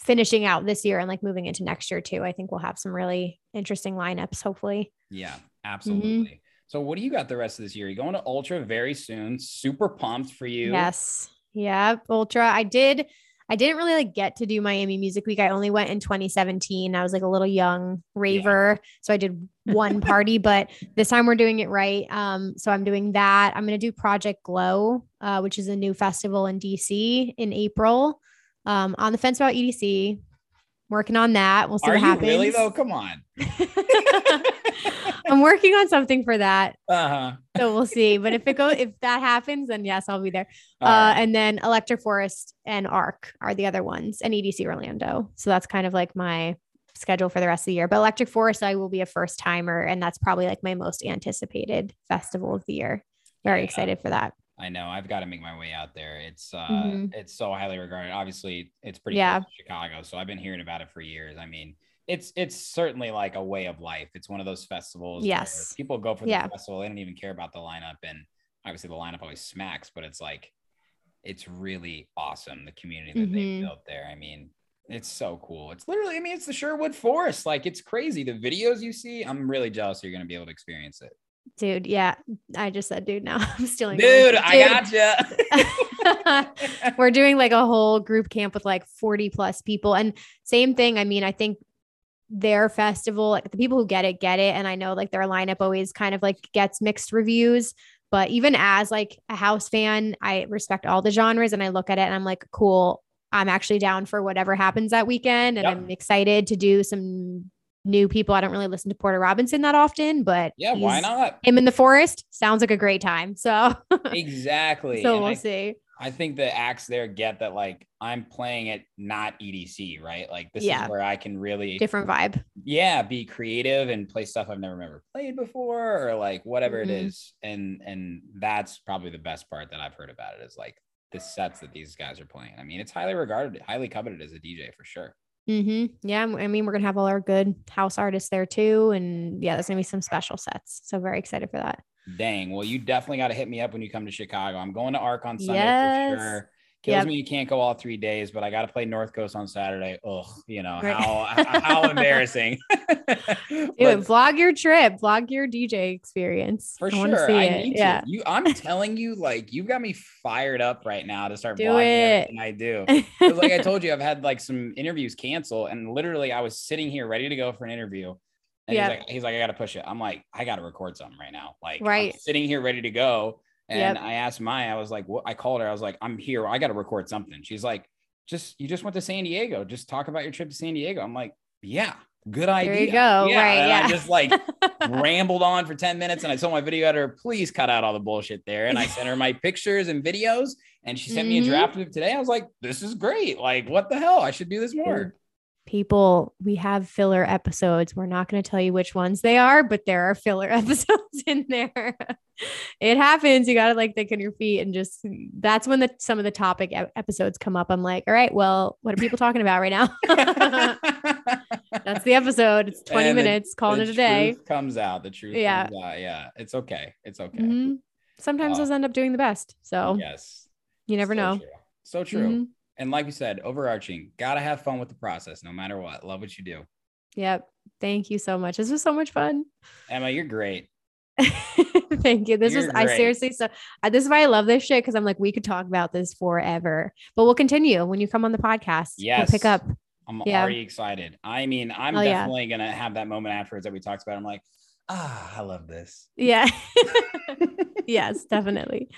H: finishing out this year and like moving into next year too, I think we'll have some really interesting lineups. Hopefully.
A: yeah absolutely so what do you got the rest of this year you're going to ultra very soon super pumped for you
H: Yes. Yeah. Ultra. I did. I didn't really like get to do Miami Music Week. I only went in 2017. I was like a little young raver. So I did one party, but this time we're doing it right. Um, so I'm doing that. I'm gonna do Project Glow, uh, which is a new festival in DC in April. Um, on the fence about EDC. Working on that. We'll see
A: are
H: what happens.
A: really though come on
H: I'm working on something for that.
A: uh-huh
H: So we'll see. But if it goes, if that happens, then yes, I'll be there. Uh,
A: right.
H: and then Electric Forest and Arc are the other ones, and EDC Orlando. So that's kind of like my schedule for the rest of the year. But Electric Forest, I will be a first timer, and that's probably like my most anticipated festival of the year. Very
A: Yeah.
H: excited for that.
A: I know I've got to make my way out there. It's uh
H: Mhm.
A: it's so highly regarded. Obviously, it's pretty
H: Yeah.
A: Chicago, so I've been hearing about it for years. I mean, it's it's certainly like a way of life. It's one of those festivals. where
H: Yes.
A: people go for the
H: Yeah.
A: festival. They don't even care about the lineup, and obviously the lineup always smacks. But it's like, it's really awesome the community that
H: Mhm.
A: they built there. I mean, it's so cool. It's literally, I mean, it's the Sherwood Forest. Like it's crazy. The videos you see, I'm really jealous you're gonna be able to experience it.
H: Dude, yeah. I just said dude now. I'm stealing
A: Dude,
H: words.
A: I gotcha.
H: We're doing like a whole group camp with like 40 plus people. And same thing. I mean, I think their festival, like the people who get it, get it. And I know like their lineup always kind of like gets mixed reviews. But even as like a house fan, I respect all the genres and I look at it and I'm like, cool. I'm actually down for whatever happens that weekend. And
A: Yep.
H: I'm excited to do some new people. I don't really listen to Porter Robinson that often, but
A: yeah, why not?
H: Him in the forest sounds like a great time. So,
A: Exactly.
H: so
A: And
H: we'll
A: I
H: see.
A: I think the acts there get that like I'm playing it not EDC, right? Like this
H: Yeah.
A: is where I can really
H: Different vibe.
A: yeah, be creative and play stuff I've never ever played before or like whatever it
H: Mhm.
A: is. And and that's probably the best part that I've heard about it is like the sets that these guys are playing. I mean, it's highly regarded, highly coveted as a DJ for sure.
H: Mm-hmm. Yeah. I mean, we're going to have all our good house artists there too. And yeah, there's going to be some special sets. So very excited for that.
A: Dang. Well, you definitely got to hit me up when you come to Chicago. I'm going to ARC on Sunday
H: Yes.
A: for sure. Kills
H: Yep.
A: me you can't go all three days, but I got to play North Coast on Saturday. Ugh, you know
H: Right.
A: how how embarrassing.
H: Dude,
A: But
H: vlog your trip, vlog your DJ experience.
A: for
H: I
A: sure,
H: see
A: I
H: it.
A: need
H: Yeah.
A: to. You, I'm telling you, like you've got me fired up right now to start
H: Do
A: vlogging
H: it.
A: I do. like I told you, I've had like some interviews cancel, and literally I was sitting here ready to go for an interview. And
H: Yeah.
A: he's like, he's like, I gotta push it. I'm like, I gotta record something right now. Like I'm
H: Right.
A: sitting here ready to go. And
H: Yep.
A: I asked Maya, I was like, what I called her, I was like, I'm here. I gotta record something. She's like, just you just went to San Diego. Just talk about your trip to San Diego. I'm like, yeah, good idea.
H: There you go. Right,
A: And I
H: yeah.
A: just like rambled on for 10 minutes and I told my video editor, please cut out all the bullshit there. And I sent her my pictures and videos and she sent me a
H: Mhm.
A: draft of it today. I was like, this is great. Like, what the hell? I should do this more.
H: People, we have filler episodes. We're not going to tell you which ones they are, but there are filler episodes in there. it happens. You got to like think on your feet and just that's when the some of the topic episodes come up. I'm like, all right, well, what are people talking about right now? That's the episode. It's 20
A: And the-
H: minutes, calling
A: the
H: it a day.
A: truth Comes out. The truth
H: Yeah.
A: comes out. Yeah. It's okay. It's okay.
H: Mhm. Sometimes those end up doing the best. So
A: Yes.
H: you never
A: So
H: know.
A: true. So true.
H: Mhm.
A: And like you said, overarching, gotta have fun with the process no matter what. Love what you do.
H: Yep. Thank you so much. This was so much fun.
A: Emma, you're great.
H: Thank you. This was
A: You're
H: I
A: great.
H: seriously so uh, this is why I love this shit because I'm like we could talk about this forever. But we'll continue when you come on the podcast. We'll
A: Yes.
H: pick up.
A: I'm
H: Yeah.
A: already excited. I mean, I'm
H: Oh, yeah.
A: definitely gonna have that moment afterwards that we talked about. I'm like, ah, I love this.
H: Yeah. yes, definitely.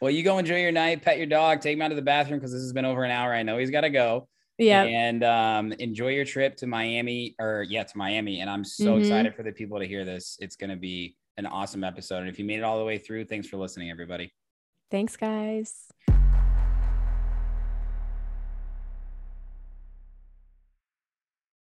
A: Well, you go enjoy your night, pet your dog, take him out to the bathroom because this has been over an hour. I know he's got to go.
H: Yeah.
A: And um, enjoy your trip to Miami or yeah, to Miami. And I'm so
H: Mhm.
A: excited for the people to hear this. It's going to be an awesome episode. And if you made it all the way through, thanks for listening, everybody.
H: Thanks, guys.